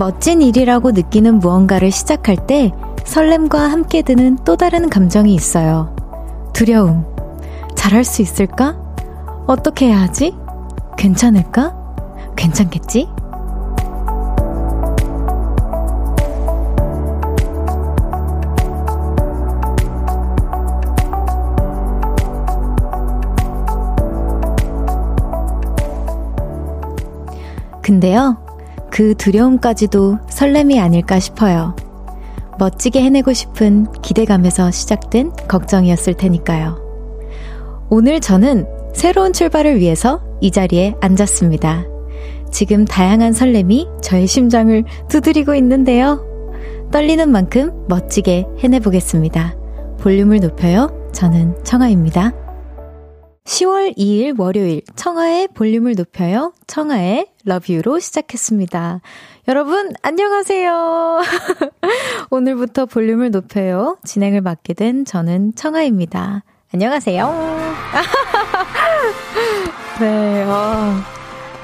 멋진 일이라고 느끼는 무언가를 시작할 때 설렘과 함께 드는 또 다른 감정이 있어요. 두려움. 잘할 수 있을까? 어떻게 해야 하지? 괜찮을까? 괜찮겠지? 근데요, 그 두려움까지도 설렘이 아닐까 싶어요. 멋지게 해내고 싶은 기대감에서 시작된 걱정이었을 테니까요. 오늘 저는 새로운 출발을 위해서 이 자리에 앉았습니다. 지금 다양한 설렘이 저의 심장을 두드리고 있는데요. 떨리는 만큼 멋지게 해내보겠습니다. 볼륨을 높여요. 저는 청아입니다. 10월 2일 월요일 청하의 볼륨을 높여요. 청하의 You로 시작했습니다. 여러분 안녕하세요. 오늘부터 볼륨을 높여요. 진행을 맡게 된 저는 청하입니다. 안녕하세요. 네, 어,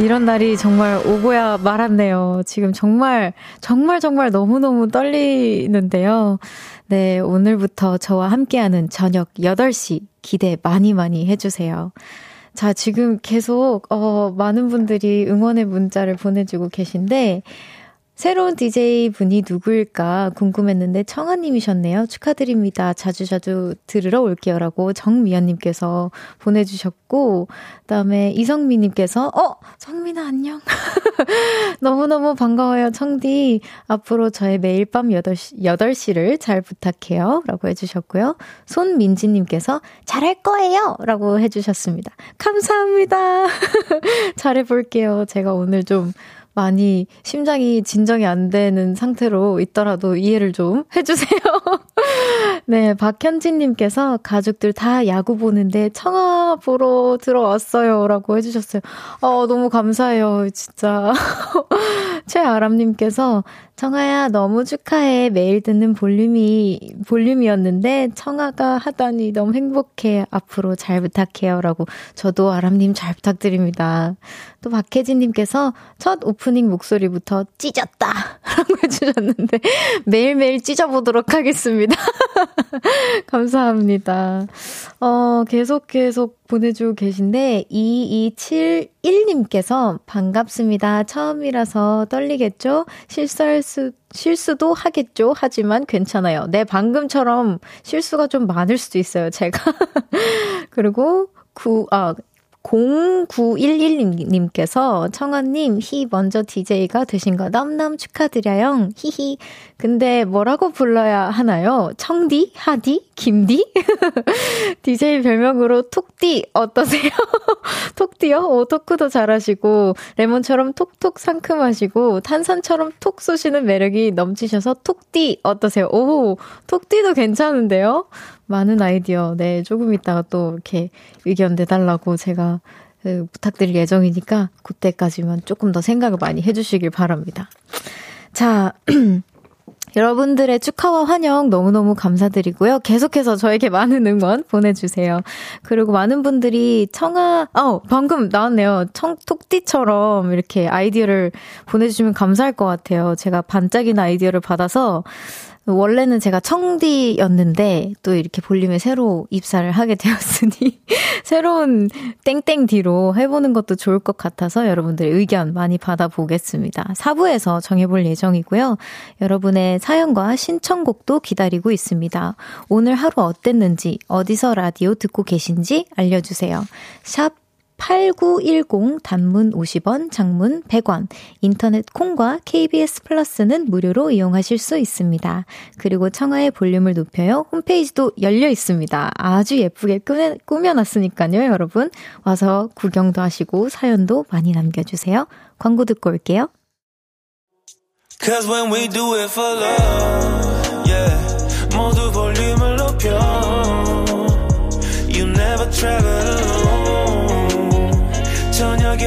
이런 날이 정말 오고야 말았네요. 지금 정말, 정말, 정말 너무너무 떨리는데요. 네, 오늘부터 저와 함께하는 저녁 8시 기대 많이 많이 해주세요. 자, 지금 계속, 어, 많은 분들이 응원의 문자를 보내주고 계신데, 새로운 DJ 분이 누구일까 궁금했는데 청아님이셨네요. 축하드립니다. 자주자주 들으러 올게요 라고 정미연님께서 보내주셨고, 그 다음에 이성미님께서, 어! 성민아 안녕. 너무너무 반가워요, 청디. 앞으로 저의 매일 밤 8시, 8시를 잘 부탁해요. 라고 해주셨고요. 손민지님께서 잘할 거예요. 라고 해주셨습니다. 감사합니다. 잘해볼게요. 제가 오늘 좀 많이 심장이 진정이 안 되는 상태로 있더라도 이해를 좀 해주세요. 네, 박현진님께서 가족들 다 야구 보는데 청아 보러 들어왔어요. 라고 해주셨어요. 어, 너무 감사해요. 진짜. 최아람님께서 청아야 너무 축하해. 매일 듣는 볼륨이, 볼륨이었는데 청아가 하다니 너무 행복해. 앞으로 잘 부탁해요. 라고 저도 아람님 잘 부탁드립니다. 또 박혜진님께서 첫 오프닝 목소리부터 찢었다! 라고 해주셨는데 매일매일 찢어보도록 하겠습니다. 감사합니다. 어, 계속 계속 보내주고 계신데 2271님께서 반갑습니다. 처음이라서 떨리겠죠? 실수할 수, 실수도 하겠죠? 하지만 괜찮아요. 네, 방금처럼 실수가 좀 많을 수도 있어요, 제가. 그리고 9, 아, 0911님께서 청아님, 히 먼저 DJ가 되신 거 넘넘 축하드려요. 히히. 근데 뭐라고 불러야 하나요? 청디? 하디? 김디? DJ 별명으로 톡디 어떠세요? 톡디요? 오, 토크도 잘하시고, 레몬처럼 톡톡 상큼하시고, 탄산처럼 톡 쏘시는 매력이 넘치셔서 톡디 어떠세요? 오, 톡디도 괜찮은데요? 많은 아이디어, 네, 조금 있다가 또 이렇게 의견 내달라고 제가 그, 부탁드릴 예정이니까, 그때까지만 조금 더 생각을 많이 해주시길 바랍니다. 자, 여러분들의 축하와 환영 너무너무 감사드리고요. 계속해서 저에게 많은 응원 보내주세요. 그리고 많은 분들이 청아, 어, 방금 나왔네요. 청, 톡띠처럼 이렇게 아이디어를 보내주시면 감사할 것 같아요. 제가 반짝이는 아이디어를 받아서 원래는 제가 청디였는데 또 이렇게 볼륨에 새로 입사를 하게 되었으니 새로운 땡땡디로 해보는 것도 좋을 것 같아서 여러분들의 의견 많이 받아보겠습니다. 4부에서 정해볼 예정이고요. 여러분의 사연과 신청곡도 기다리고 있습니다. 오늘 하루 어땠는지 어디서 라디오 듣고 계신지 알려주세요. 샵 8910 단문 50원, 장문 100원, 인터넷 콩과 KBS 플러스는 무료로 이용하실 수 있습니다. 그리고 청하의 볼륨을 높여요. 홈페이지도 열려 있습니다. 아주 예쁘게 꾸며, 꾸며놨으니까요, 여러분. 와서 구경도 하시고 사연도 많이 남겨주세요. 광고 듣고 올게요. Cause when we do it for love, yeah. 모두 볼륨을 높여. You never travel 저녁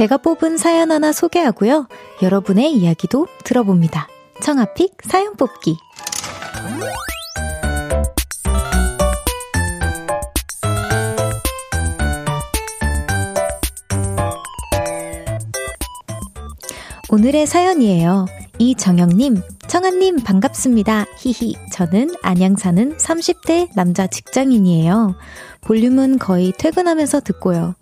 제가 뽑은 사연 하나 소개하고요. 여러분의 이야기도 들어봅니다. 청아픽 사연 뽑기. 오늘의 사연이에요. 이정영님, 청아님 반갑습니다. 히히. 저는 안양 사는 30대 남자 직장인이에요. 볼륨은 거의 퇴근하면서 듣고요.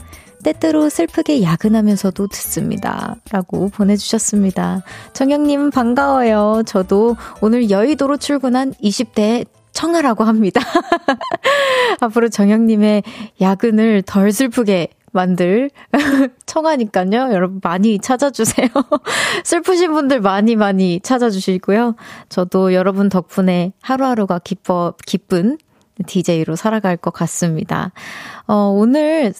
때때로 슬프게 야근하면서도 듣습니다. 라고 보내주셨습니다. 정영님 반가워요. 저도 오늘 여의도로 출근한 20대 청아라고 합니다. 앞으로 정영님의 야근을 덜 슬프게 만들 청하니까요. 여러분 많이 찾아주세요. 슬프신 분들 많이 많이 찾아주시고요. 저도 여러분 덕분에 하루하루가 기뻐 기쁜 DJ로 살아갈 것 같습니다. 어, 오늘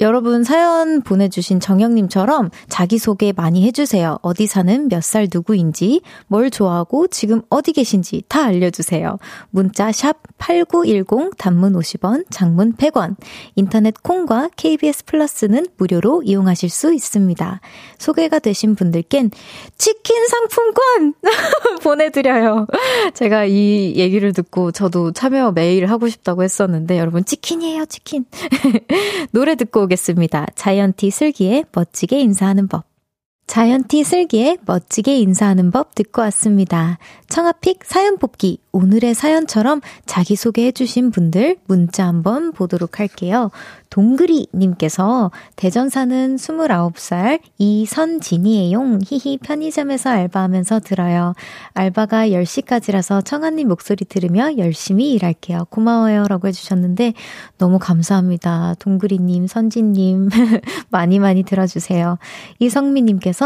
여러분 사연 보내주신 정영님처럼 자기소개 많이 해주세요. 어디 사는 몇 살 누구인지, 뭘 좋아하고 지금 어디 계신지 다 알려주세요. 문자 샵 8910 단문 50원, 장문 100원. 인터넷 콩과 KBS 플러스는 무료로 이용하실 수 있습니다. 소개가 되신 분들께는 치킨 상품권 보내드려요. 제가 이 얘기를 듣고 저도 참여 매일 하고 싶다고 했었는데 여러분 치킨이에요, 치킨. 노래 듣고 오겠습니다. 자이언티 슬기의 멋지게 인사하는 법. 자이언티 슬기의 멋지게 인사하는 법 듣고 왔습니다. 청아픽 사연 뽑기. 오늘의 사연처럼 자기소개해 주신 분들 문자 한번 보도록 할게요. 동그리님께서 대전 사는 29살 이선진이에용. 히히 편의점에서 알바하면서 들어요. 알바가 10시까지라서 청아님 목소리 들으며 열심히 일할게요. 고마워요. 라고 해주셨는데 너무 감사합니다. 동그리님, 선진님 많이 많이 들어주세요. 이성미님께서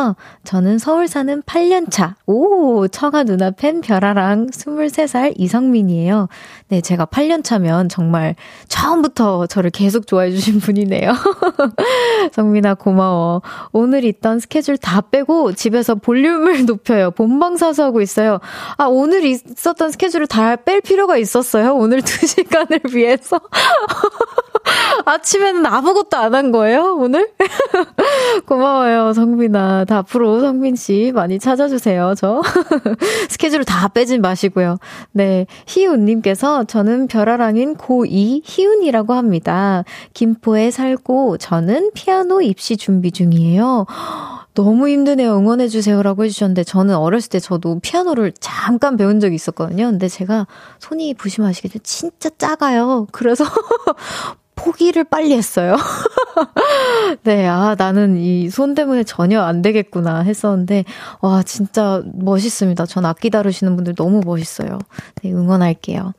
저는 서울 사는 8년차. 오, 청아 누나 팬 별아랑 23살 이성민이에요. 네, 제가 8년차면 정말 처음부터 저를 계속 좋아해 주신 분이네요. 성민아 고마워. 오늘 있던 스케줄 다 빼고 집에서 볼륨을 높여요. 본방 사수 하고 있어요. 아, 오늘 있었던 스케줄을 다 뺄 필요가 있었어요. 오늘 2시간을 위해서. 아침에는 아무것도 안 한 거예요, 오늘? 고마워요, 성민아. 다 앞으로 성민 씨 많이 찾아주세요, 저. 스케줄을 다 빼진 마시고요. 네. 희훈님께서 저는 별아랑인 고2 희훈이라고 합니다. 김포에 살고 저는 피아노 입시 준비 중이에요. 너무 힘드네요. 응원해주세요라고 해주셨는데, 저는 어렸을 때 저도 피아노를 잠깐 배운 적이 있었거든요. 근데 제가 손이 부심하시겠죠? 진짜 작아요. 그래서 포기를 빨리 했어요. 네, 아, 나는 이 손 때문에 전혀 안 되겠구나 했었는데, 와, 진짜 멋있습니다. 전 악기 다루시는 분들 너무 멋있어요. 네, 응원할게요.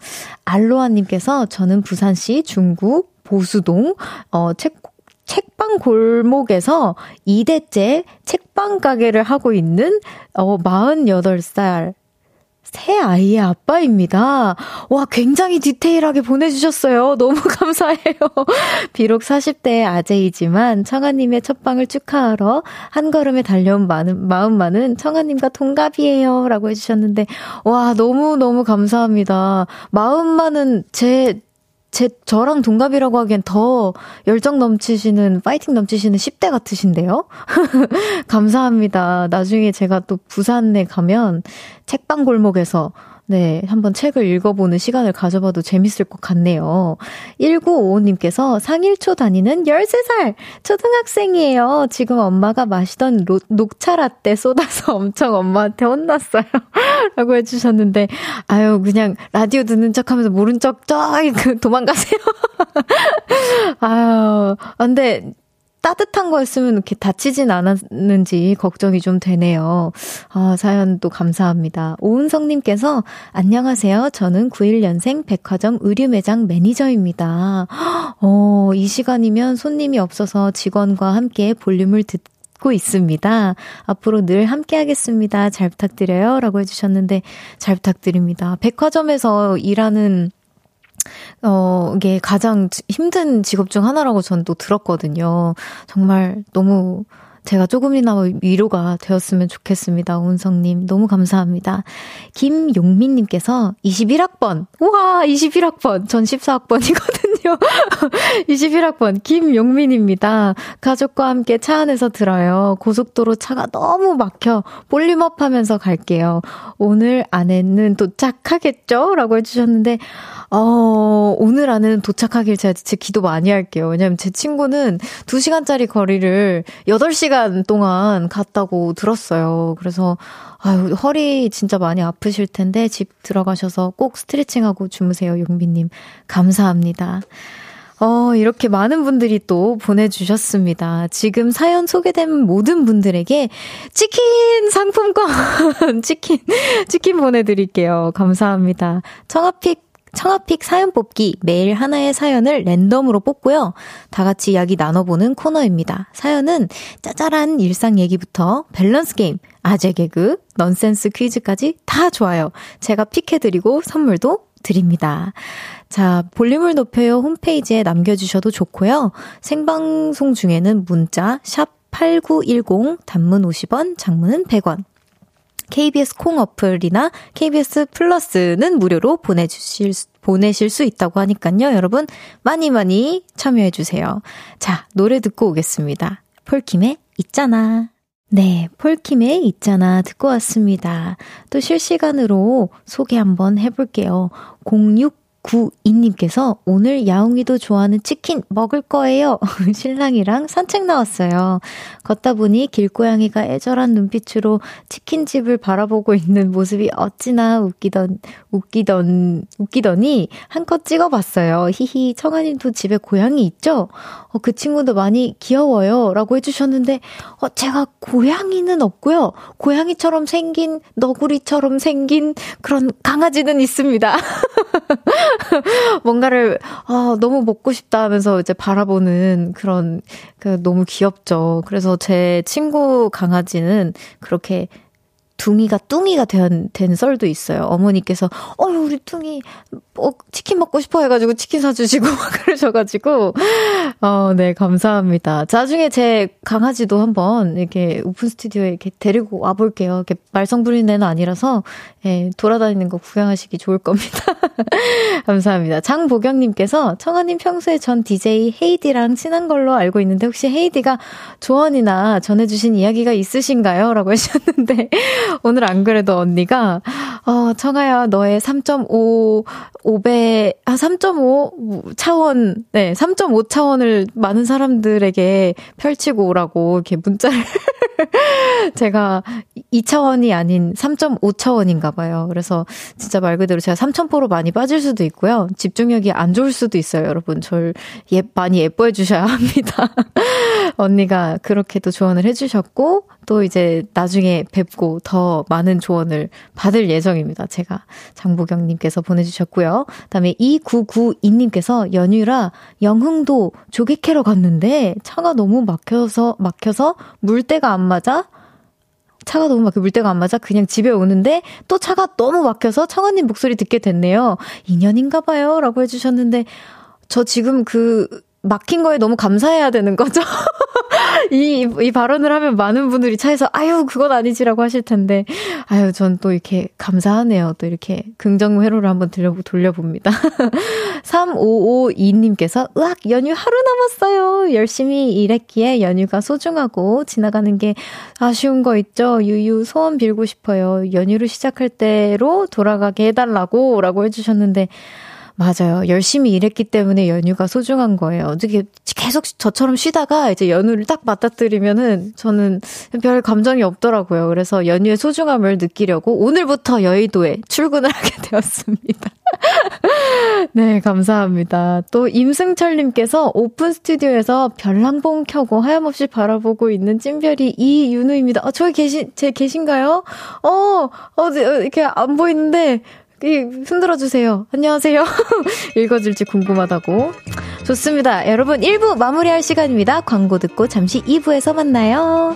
알로아님께서 저는 부산시 중구 보수동, 어, 책, 책방 골목에서 2대째 책방 가게를 하고 있는, 어, 48살 새 아이의 아빠입니다. 와, 굉장히 디테일하게 보내주셨어요. 너무 감사해요. 비록 40대의 아재이지만 청아님의 첫방을 축하하러 한 걸음에 달려온 많은, 마음만은 청아님과 동갑이에요. 라고 해주셨는데, 와, 너무너무 감사합니다. 마음만은 제, 제, 저랑 동갑이라고 하기엔 더 열정 넘치시는, 파이팅 넘치시는 10대 같으신데요? 감사합니다. 나중에 제가 또 부산에 가면 책방 골목에서 네, 한번 책을 읽어보는 시간을 가져봐도 재밌을 것 같네요. 1955님께서 상일초 다니는 13살 초등학생이에요. 지금 엄마가 마시던 로, 녹차 라떼 쏟아서 엄청 엄마한테 혼났어요. 라고 해주셨는데, 아유, 그냥 라디오 듣는 척 하면서 모른 척, 그, 도망가세요. 아유, 근데, 따뜻한 거였으면 이렇게 다치진 않았는지 걱정이 좀 되네요. 아, 사연도 감사합니다. 오은성님께서 안녕하세요. 저는 91년생 백화점 의류 매장 매니저입니다. 어, 이 시간이면 손님이 없어서 직원과 함께 볼륨을 듣 고 있습니다. 앞으로 늘 함께 하겠습니다. 잘 부탁드려요. 라고 해주셨는데, 잘 부탁드립니다. 백화점에서 일하는 어, 이게 가장 힘든 직업 중 하나라고 전또 들었거든요. 정말 너무 제가 조금이나마 위로가 되었으면 좋겠습니다. 운성님. 너무 감사합니다. 김용민님께서 21학번. 우와, 21학번. 전 14학번이거든요. 잠깐만요. 21학번 김용민입니다. 가족과 함께 차 안에서 들어요. 고속도로 차가 너무 막혀 볼륨업 하면서 갈게요. 오늘 안에는 도착하겠죠? 라고 해주셨는데, 어, 오늘 안에는 도착하길 제가 진짜 기도 많이 할게요. 왜냐면 제 친구는 2시간짜리 거리를 8시간 동안 갔다고 들었어요. 그래서, 아유, 허리 진짜 많이 아프실 텐데 집 들어가셔서 꼭 스트레칭하고 주무세요, 용비님. 감사합니다. 어, 이렇게 많은 분들이 또 보내주셨습니다. 지금 사연 소개된 모든 분들에게 치킨 상품권, 치킨, 치킨 보내드릴게요. 감사합니다. 청아픽 청아픽 사연 뽑기 매일 하나의 사연을 랜덤으로 뽑고요. 다 같이 이야기 나눠보는 코너입니다. 사연은 짜잘한 일상 얘기부터 밸런스 게임, 아재 개그, 넌센스 퀴즈까지 다 좋아요. 제가 픽해드리고 선물도 드립니다. 자, 볼륨을 높여요 홈페이지에 남겨주셔도 좋고요. 생방송 중에는 문자 샵 8910 단문 50원, 장문은 100원. KBS 콩 어플이나 KBS 플러스는 무료로 보내주실 수, 보내실 수 있다고 하니깐요 여러분 많이 많이 참여해 주세요. 자, 노래 듣고 오겠습니다. 폴킴의 있잖아. 네, 폴킴의 있잖아 듣고 왔습니다. 또 실시간으로 소개 한번 해볼게요. 06 구이님께서 오늘 야옹이도 좋아하는 치킨 먹을 거예요. 신랑이랑 산책 나왔어요. 걷다 보니 길고양이가 애절한 눈빛으로 치킨집을 바라보고 있는 모습이 어찌나 웃기던, 웃기던, 웃기더니 한컷 찍어봤어요. 히히, 청아님도 집에 고양이 있죠? 어, 그 친구도 많이 귀여워요. 라고 해주셨는데, 어, 제가 고양이는 없고요. 고양이처럼 생긴, 너구리처럼 생긴 그런 강아지는 있습니다. 뭔가를, 아, 너무 먹고 싶다 하면서 이제 바라보는 그런, 그, 너무 귀엽죠. 그래서 제 친구 강아지는 그렇게 둥이가 뚱이가 된, 된 썰도 있어요. 어머니께서, 어, 우리 뚱이, 어, 치킨 먹고 싶어 해가지고 치킨 사주시고, 그러셔가지고, 어, 네, 감사합니다. 나중에 제 강아지도 한번 이렇게 오픈 스튜디오에 이렇게 데리고 와볼게요. 이렇게 말썽 부리는 애는 아니라서, 예, 돌아다니는 거 구경하시기 좋을 겁니다. 감사합니다. 장보경님께서, 청아님 평소에 전 DJ 헤이디랑 친한 걸로 알고 있는데, 혹시 헤이디가 조언이나 전해주신 이야기가 있으신가요? 라고 하셨는데, 오늘 안 그래도 언니가, 어, 청아야, 너의 3.5, 5배, 아, 3.5 차원, 네, 3.5 차원을 많은 사람들에게 펼치고 오라고 이렇게 문자를 제가 2차원이 아닌 3.5차원인가 봐요. 그래서 진짜 말 그대로 제가 3,000포로 많이 빠질 수도 있고요. 집중력이 안 좋을 수도 있어요, 여러분. 절 예, 많이 예뻐해 주셔야 합니다. 언니가 그렇게도 조언을 해주셨고, 또 이제 나중에 뵙고 더 많은 조언을 받을 예정입니다. 제가 장보경님께서 보내주셨고요. 다음에 2992님께서 연휴라 영흥도 조개 캐러 갔는데 차가 너무 막혀서 막혀서 물때가 안 맞아 차가 너무 막혀 물때가 안 맞아 그냥 집에 오는데 또 차가 너무 막혀서 청아님 목소리 듣게 됐네요. 인연인가 봐요. 라고 해주셨는데 저 지금 그 막힌 거에 너무 감사해야 되는 거죠? 이, 이 발언을 하면 많은 분들이 차에서, 아유, 그건 아니지라고 하실 텐데, 아유, 전 또 이렇게 감사하네요. 또 이렇게 긍정 회로를 한번 돌려, 돌려봅니다. 3552님께서, 으악, 연휴 하루 남았어요. 열심히 일했기에 연휴가 소중하고 지나가는 게 아쉬운 거 있죠? 유유, 소원 빌고 싶어요. 연휴를 시작할 때로 돌아가게 해달라고, 라고 해주셨는데, 맞아요. 열심히 일했기 때문에 연휴가 소중한 거예요. 어떻게 계속 저처럼 쉬다가 이제 연휴를 딱 맞닥뜨리면은 저는 별 감정이 없더라고요. 그래서 연휴의 소중함을 느끼려고 오늘부터 여의도에 출근을 하게 되었습니다. 네, 감사합니다. 또 임승철님께서 오픈 스튜디오에서 별난봉 켜고 하염없이 바라보고 있는 찐별이 이윤우입니다. 어, 저기 계신, 제 계신가요? 어, 어, 이렇게 안 보이는데, 흔들어 주세요. 안녕하세요. 읽어줄지 궁금하다고. 좋습니다. 여러분 1부 마무리할 시간입니다. 광고 듣고 잠시 2부에서 만나요.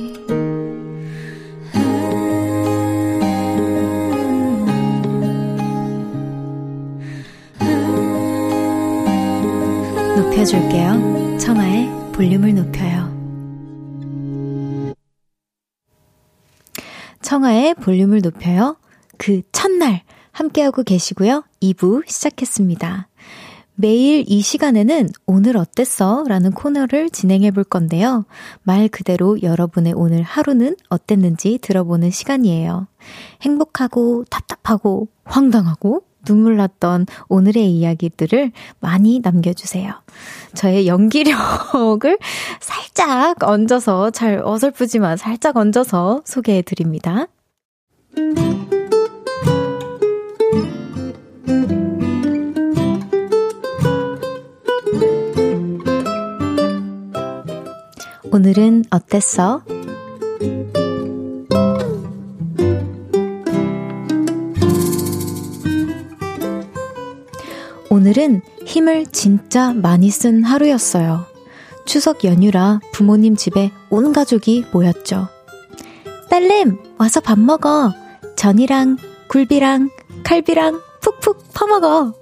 높여줄게요 청하의 볼륨을 높여요 청하의 볼륨을 높여요. 그 첫날 함께하고 계시고요. 2부 시작했습니다. 매일 이 시간에는 오늘 어땠어? 라는 코너를 진행해 볼 건데요. 말 그대로 여러분의 오늘 하루는 어땠는지 들어보는 시간이에요. 행복하고 답답하고 황당하고 눈물 났던 오늘의 이야기들을 많이 남겨주세요. 저의 연기력을 살짝 얹어서, 잘 어설프지만 살짝 얹어서 소개해 드립니다. 오늘은 어땠어? 오늘은 힘을 진짜 많이 쓴 하루였어요. 추석 연휴라 부모님 집에 온 가족이 모였죠. 딸님, 와서 밥 먹어. 전이랑 굴비랑 칼비랑 푹푹 퍼먹어.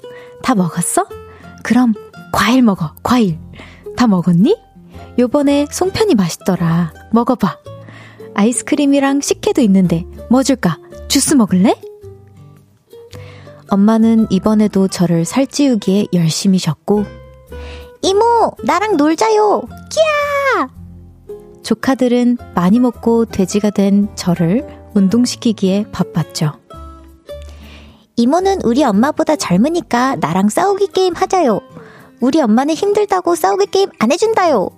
다 먹었어? 그럼 과일 먹어, 과일. 다 먹었니? 요번에 송편이 맛있더라. 먹어봐. 아이스크림이랑 식혜도 있는데 뭐 줄까? 주스 먹을래? 엄마는 이번에도 저를 살찌우기에 열심히 셨고, 이모, 나랑 놀자요! 끼야! 조카들은 많이 먹고 돼지가 된 저를 운동시키기에 바빴죠. 이모는 우리 엄마보다 젊으니까 나랑 싸우기 게임 하자요. 우리 엄마는 힘들다고 싸우기 게임 안 해준다요.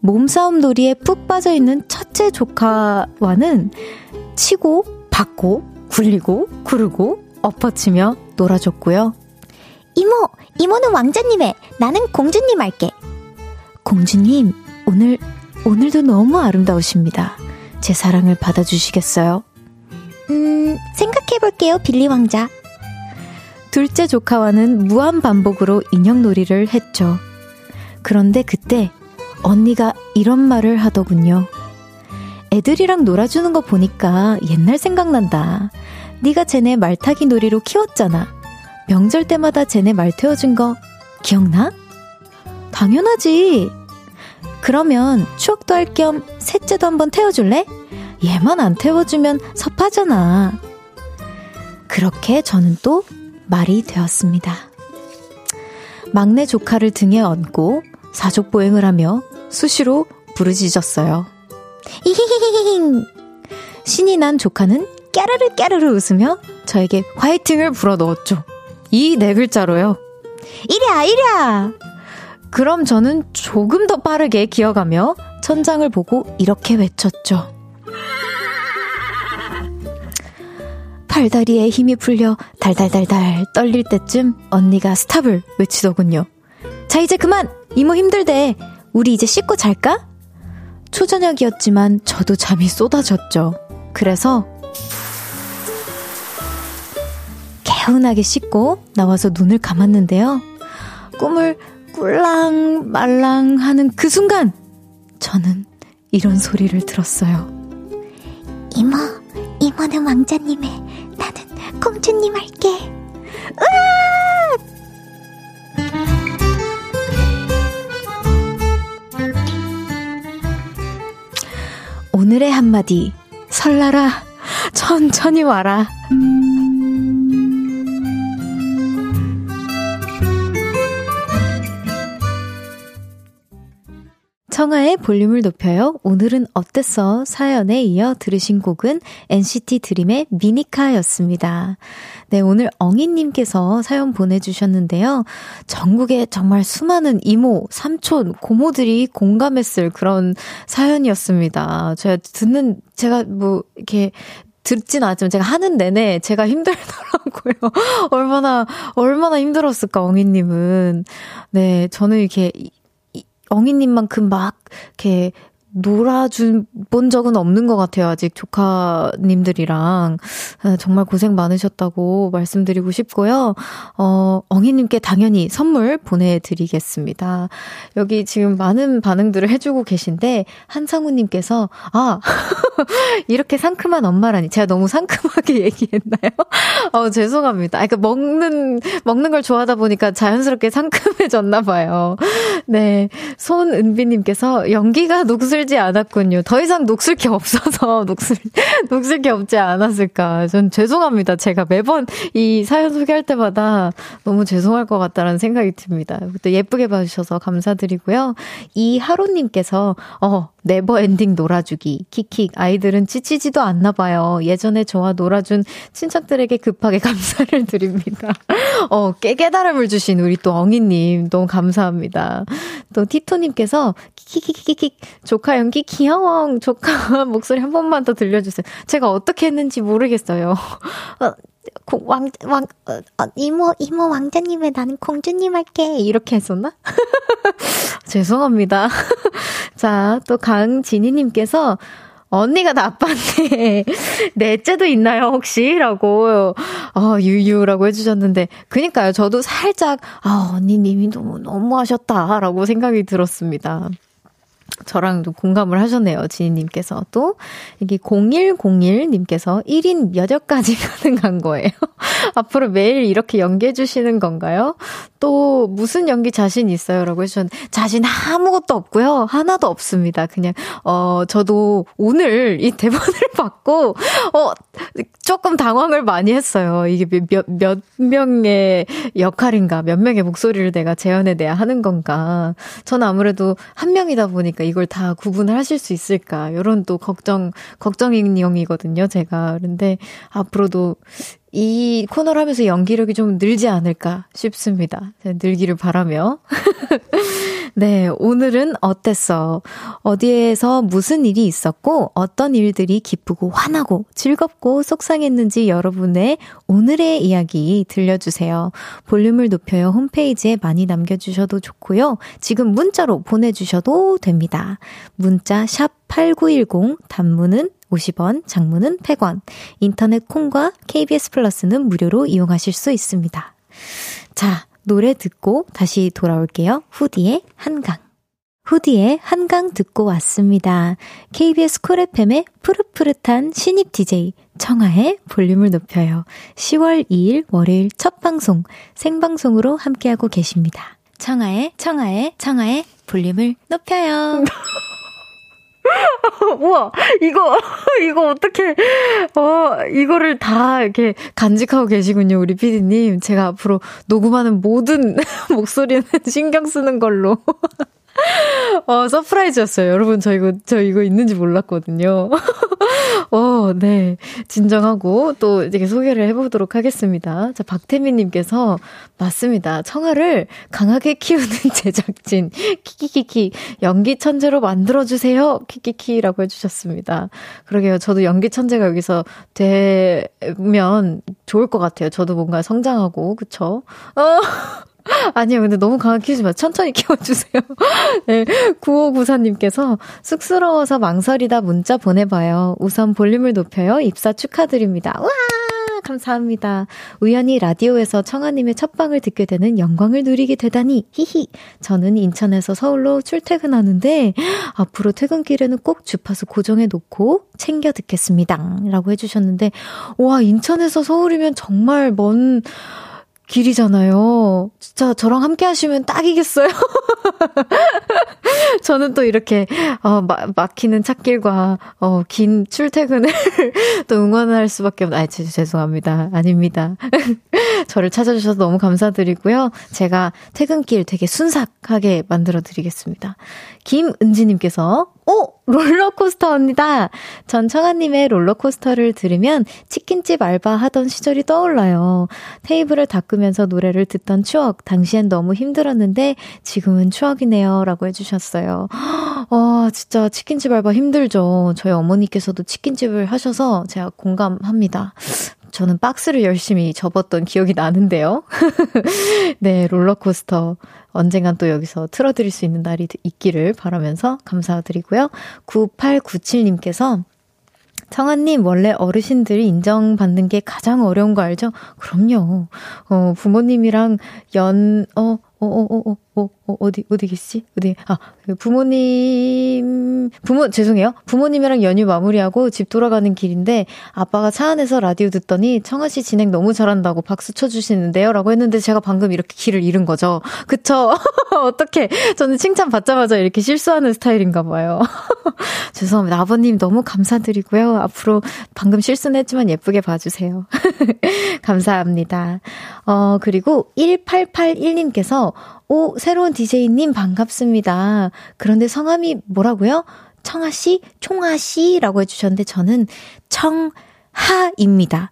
몸싸움 놀이에 푹 빠져있는 첫째 조카와는 치고, 받고, 굴리고, 구르고, 엎어치며 놀아줬고요. 이모, 이모는 왕자님의, 나는 공주님 할게. 공주님, 오늘, 오늘도 너무 아름다우십니다. 제 사랑을 받아주시겠어요? 음, 생각해볼게요, 빌리 왕자. 둘째 조카와는 무한 반복으로 인형놀이를 했죠. 그런데 그때 언니가 이런 말을 하더군요. 애들이랑 놀아주는 거 보니까 옛날 생각난다. 네가 쟤네 말타기 놀이로 키웠잖아. 명절 때마다 쟤네 말 태워준 거 기억나? 당연하지. 그러면 추억도 할 겸 셋째도 한번 태워줄래? 얘만 안 태워주면 섭하잖아. 그렇게 저는 또 말이 되었습니다. 막내 조카를 등에 얹고 사족보행을 하며 수시로 부르짖었어요. 히히히히히 신이 난 조카는 깨르르 깨르르 웃으며 저에게 화이팅을 불어 넣었죠. 이 네 글자로요. 이랴 이랴. 그럼 저는 조금 더 빠르게 기어가며 천장을 보고 이렇게 외쳤죠. 팔다리에 힘이 풀려 달달달달 떨릴 때쯤 언니가 스탑을 외치더군요. 자, 이제 그만! 이모 힘들대. 우리 이제 씻고 잘까? 초저녁이었지만 저도 잠이 쏟아졌죠. 그래서 개운하게 씻고 나와서 눈을 감았는데요. 꿈을 꿀랑 말랑 하는 그 순간 저는 이런 소리를 들었어요. 이모, 이모는 왕자님의 나는 공주님 할게. 으악! 오늘의 한마디 설날아 천천히 와라. 청하의 볼륨을 높여요. 오늘은 어땠어? 사연에 이어 들으신 곡은 NCT 드림의 미니카였습니다. 네, 오늘 엉이님께서 사연 보내주셨는데요. 전국에 정말 수많은 이모, 삼촌, 고모들이 공감했을 그런 사연이었습니다. 제가 듣는, 제가 뭐, 이렇게 듣진 않았지만 제가 하는 내내 제가 힘들더라고요. 얼마나, 얼마나 힘들었을까, 엉이님은. 네, 저는 이렇게 엉이님만큼 막, 이렇게, 놀아준, 본 적은 없는 것 같아요. 아직 조카님들이랑. 아, 정말 고생 많으셨다고 말씀드리고 싶고요. 어, 엉이님께 당연히 선물 보내드리겠습니다. 여기 지금 많은 반응들을 해주고 계신데, 한상우님께서, 아, 이렇게 상큼한 엄마라니. 제가 너무 상큼하게 얘기했나요? 어, 죄송합니다. 아, 그러니까 먹는, 먹는 걸 좋아하다 보니까 자연스럽게 상큼해졌나 봐요. 네. 손은비님께서 연기가 녹슬지 않았군요. 더 이상 녹슬 게 없어서 녹슬, 녹슬 게 없지 않았을까. 전 죄송합니다. 제가 매번 이 사연 소개할 때마다 너무 죄송할 것 같다라는 생각이 듭니다. 또 예쁘게 봐주셔서 감사드리고요. 이 하로님께서, 어, never ending 놀아주기. 킥킥. 아이들은 지치지도 않나 봐요. 예전에 저와 놀아준 친척들에게 급하게 감사를 드립니다. 어, 깨 깨달음을 주신 우리 또 엉이님. 너무 감사합니다. 또 티토님께서 키키키키키 조카 연기 귀여워. 조카 목소리 한 번만 더 들려주세요. 제가 어떻게 했는지 모르겠어요. 어, 왕, 왕, 어, 어, 이모, 이모 왕자님의 나는 공주님 할게. 이렇게 했었나? 죄송합니다. 자, 또 강진희님께서, 언니가 나빴네. 넷째도 있나요, 혹시? 라고, 어, 유유라고 해주셨는데, 그니까요, 저도 살짝, 아, 언니님이 너무, 너무 하셨다. 라고 생각이 들었습니다. 저랑도 공감을 하셨네요. 지니님께서. 또, 여기 0101님께서 1인 몇 억까지 가능한 거예요? 앞으로 매일 이렇게 연기해 주시는 건가요? 또, 무슨 연기 자신 있어요? 라고 해주셨는데, 자신 아무것도 없고요. 하나도 없습니다. 그냥, 어, 저도 오늘 이 대본을 받고, 어, 조금 당황을 많이 했어요. 이게 몇, 몇 명의 역할인가, 몇 명의 목소리를 내가 재현해내야 하는 건가. 저는 아무래도 한 명이다 보니까 이걸 다 구분을 하실 수 있을까. 이런 또 걱정, 걱정인형이거든요, 제가. 그런데 앞으로도 이 코너를 하면서 연기력이 좀 늘지 않을까 싶습니다. 늘기를 바라며. 네, 오늘은 어땠어? 어디에서 무슨 일이 있었고, 어떤 일들이 기쁘고 화나고 즐겁고 속상했는지 여러분의 오늘의 이야기 들려주세요. 볼륨을 높여요 홈페이지에 많이 남겨주셔도 좋고요. 지금 문자로 보내주셔도 됩니다. 문자 샵 8910, 단문은 50원, 장문은 100원. 인터넷 콩과 KBS 플러스는 무료로 이용하실 수 있습니다. 자, 노래 듣고 다시 돌아올게요. 후디의 한강. 후디의 한강 듣고 왔습니다. KBS 쿨 FM의 푸릇푸릇한 신입 DJ 청아의 볼륨을 높여요. 10월 2일 월요일 첫 방송 생방송으로 함께하고 계십니다. 청아의 청아의 청아의 볼륨을 높여요. 우와, 이거, 이거 어떻게, 어, 이거를 다 이렇게 간직하고 계시군요, 우리 피디님. 제가 앞으로 녹음하는 모든 목소리는 신경 쓰는 걸로. 어, surprise였어요. 여러분, 저 이거, 저 이거 있는지 몰랐거든요. 어, 네. 진정하고 또 이렇게 소개를 해보도록 하겠습니다. 자, 박태민님께서, 맞습니다. 청하를 강하게 키우는 제작진, 키키키키, 연기 천재로 만들어주세요. 키키키라고 해주셨습니다. 그러게요. 저도 연기 천재가 여기서 되면 좋을 것 같아요. 저도 뭔가 성장하고, 그쵸? 어. 아니요, 근데 너무 강하게 키우지 마. 천천히 키워주세요. 네. 9594님께서 쑥스러워서 망설이다 문자 보내봐요. 우선 볼륨을 높여요. 입사 축하드립니다. 와! 감사합니다. 우연히 라디오에서 청아님의 첫 방을 듣게 되는 영광을 누리게 되다니, 히히. 저는 인천에서 서울로 출퇴근하는데, 앞으로 퇴근길에는 꼭 주파수 고정해 놓고 챙겨 듣겠습니다. 라고 해주셨는데, 와, 인천에서 서울이면 정말 먼, 길이잖아요. 진짜 저랑 함께 하시면 딱이겠어요? 저는 또 이렇게, 어, 마, 막히는 찻길과, 어, 긴 출퇴근을 또 응원할 수밖에 없, 아, 죄송합니다. 아닙니다. 저를 찾아주셔서 너무 감사드리고요. 제가 퇴근길 되게 순삭하게 만들어 드리겠습니다. 김은지님께서, 오! 롤러코스터입니다. 전 청아님의 롤러코스터를 들으면 치킨집 알바 하던 시절이 떠올라요. 테이블을 닦으면서 노래를 듣던 추억. 당시엔 너무 힘들었는데 지금은 추억이네요. 라고 해주셨어요. 아, 진짜 치킨집 알바 힘들죠. 저희 어머니께서도 치킨집을 하셔서 제가 공감합니다. 저는 박스를 열심히 접었던 기억이 나는데요. 네, 롤러코스터 언젠간 또 여기서 틀어드릴 수 있는 날이 있기를 바라면서 감사드리고요. 9897님께서 청아님, 원래 어르신들이 인정받는 게 가장 어려운 거 알죠? 그럼요. 어, 부모님이랑 연, 어, 어, 어, 어, 어, 어, 어, 어디, 어디 계시지? 어디, 아, 그 부모님, 부모, 죄송해요. 부모님이랑 연휴 마무리하고 집 돌아가는 길인데, 아빠가 차 안에서 라디오 듣더니, 청아 씨 진행 너무 잘한다고 박수 쳐주시는데요? 라고 했는데, 제가 방금 이렇게 길을 잃은 거죠. 그쵸? 어떻게, 저는 칭찬 받자마자 이렇게 실수하는 스타일인가 봐요. 죄송합니다. 아버님 너무 감사드리고요. 앞으로 방금 실수는 했지만 예쁘게 봐주세요. 감사합니다. 어, 그리고 1881님께서 오, 새로운 DJ님 반갑습니다. 그런데 성함이 뭐라고요? 청아씨? 총아씨? 라고 해주셨는데 저는 청하입니다.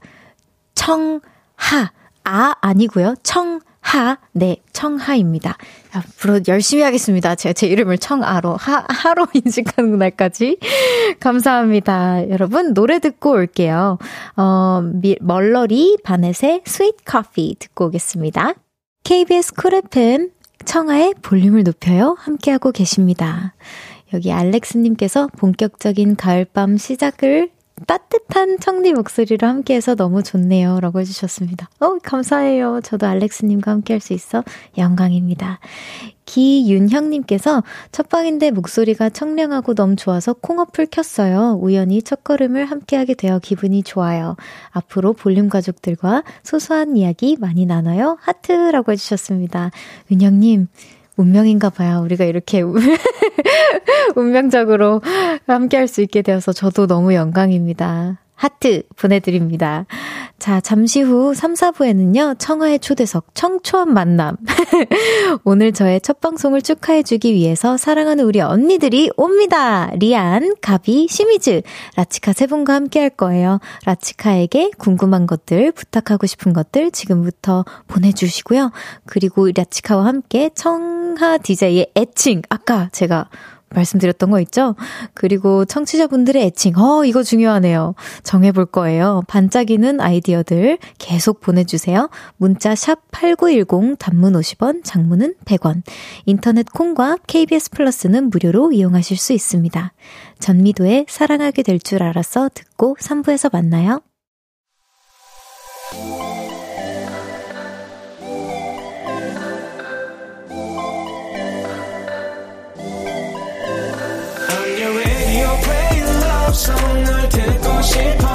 청하. 아, 아니고요. 청하. 네, 청하입니다. 앞으로 열심히 하겠습니다. 제가 제 이름을 청아로, 하, 하로 인식하는 날까지. 감사합니다. 여러분, 노래 듣고 올게요. 어, 미, 멀러리 바넷의 Sweet Coffee 듣고 오겠습니다. KBS 쿨 FM 청하의 볼륨을 높여요. 함께하고 계십니다. 여기 알렉스님께서 본격적인 가을밤 시작을 따뜻한 청디 목소리로 함께해서 너무 좋네요. 라고 해주셨습니다. 어, 감사해요. 저도 알렉스님과 함께할 수 있어 영광입니다. 기윤형님께서 첫방인데 목소리가 청량하고 너무 좋아서 콩어플 켰어요. 우연히 첫걸음을 함께하게 되어 기분이 좋아요. 앞으로 볼륨 가족들과 소소한 이야기 많이 나눠요. 하트라고 해주셨습니다. 윤형님, 운명인가 봐요. 우리가 이렇게 운명적으로 함께 할 수 있게 되어서 저도 너무 영광입니다. 하트 보내드립니다. 자, 잠시 후 3, 4부에는요, 청하의 초대석, 청초한 만남. 오늘 저의 첫 방송을 축하해주기 위해서 사랑하는 우리 언니들이 옵니다. 리안, 가비, 시미즈, 라치카 세 분과 함께 할 거예요. 라치카에게 궁금한 것들, 부탁하고 싶은 것들 지금부터 보내주시고요. 그리고 라치카와 함께 청하 DJ의 애칭, 아까 제가 말씀드렸던 거 있죠? 그리고 청취자분들의 애칭, 어, 이거 중요하네요. 정해볼 거예요. 반짝이는 아이디어들 계속 보내주세요. 문자 샵 8910, 단문 50원, 장문은 100원. 인터넷 콩과 KBS 플러스는 무료로 이용하실 수 있습니다. 전미도의 사랑하게 될 줄 알았어 듣고 3부에서 만나요. Song 널 듣고 싶어.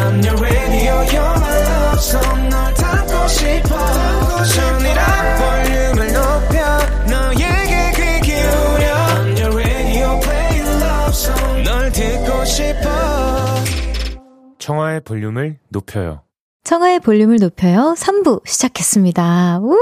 I'm your radio you're my love song. 널 담고 싶어. 전이라 볼륨을 높여 너에게 귀 기울여. I'm your radio play love song. 널 듣고 싶어. 청하의 볼륨을 높여요. 청하의 볼륨을 높여요. 3부 시작했습니다. 우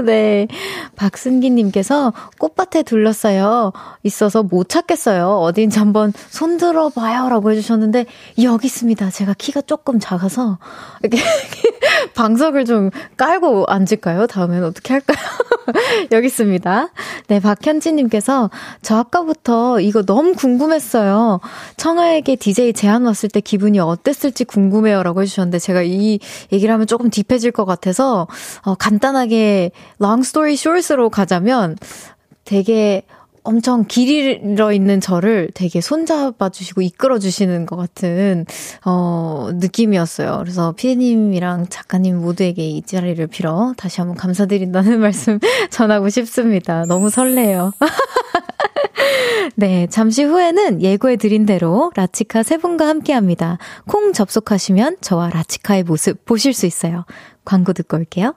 네. 박승기님께서 꽃밭에 둘러싸여 있어서 못 찾겠어요. 어딘지 한번 손 들어 봐요. 라고 해주셨는데, 여기 있습니다. 제가 키가 조금 작아서, 이렇게 방석을 좀 깔고 앉을까요? 다음엔 어떻게 할까요? 여기 있습니다. 네, 박현지님께서, 저 아까부터 이거 너무 궁금했어요. 청아에게 DJ 제안 왔을 때 기분이 어땠을지 궁금해요. 라고 해주셨는데, 제가 이 얘기를 하면 조금 딥해질 것 같아서, 어, 간단하게 long story short으로 가자면 되게 엄청 길이러 있는 저를 되게 손잡아 주시고 이끌어 주시는 것 같은 어 느낌이었어요. 그래서 피디님이랑 작가님 모두에게 이 자리를 빌어 다시 한번 감사드린다는 말씀 전하고 싶습니다. 너무 설레요. 네, 잠시 후에는 예고해 드린 대로 라치카 세 분과 함께 합니다. 콩 접속하시면 저와 라치카의 모습 보실 수 있어요. 광고 듣고 올게요.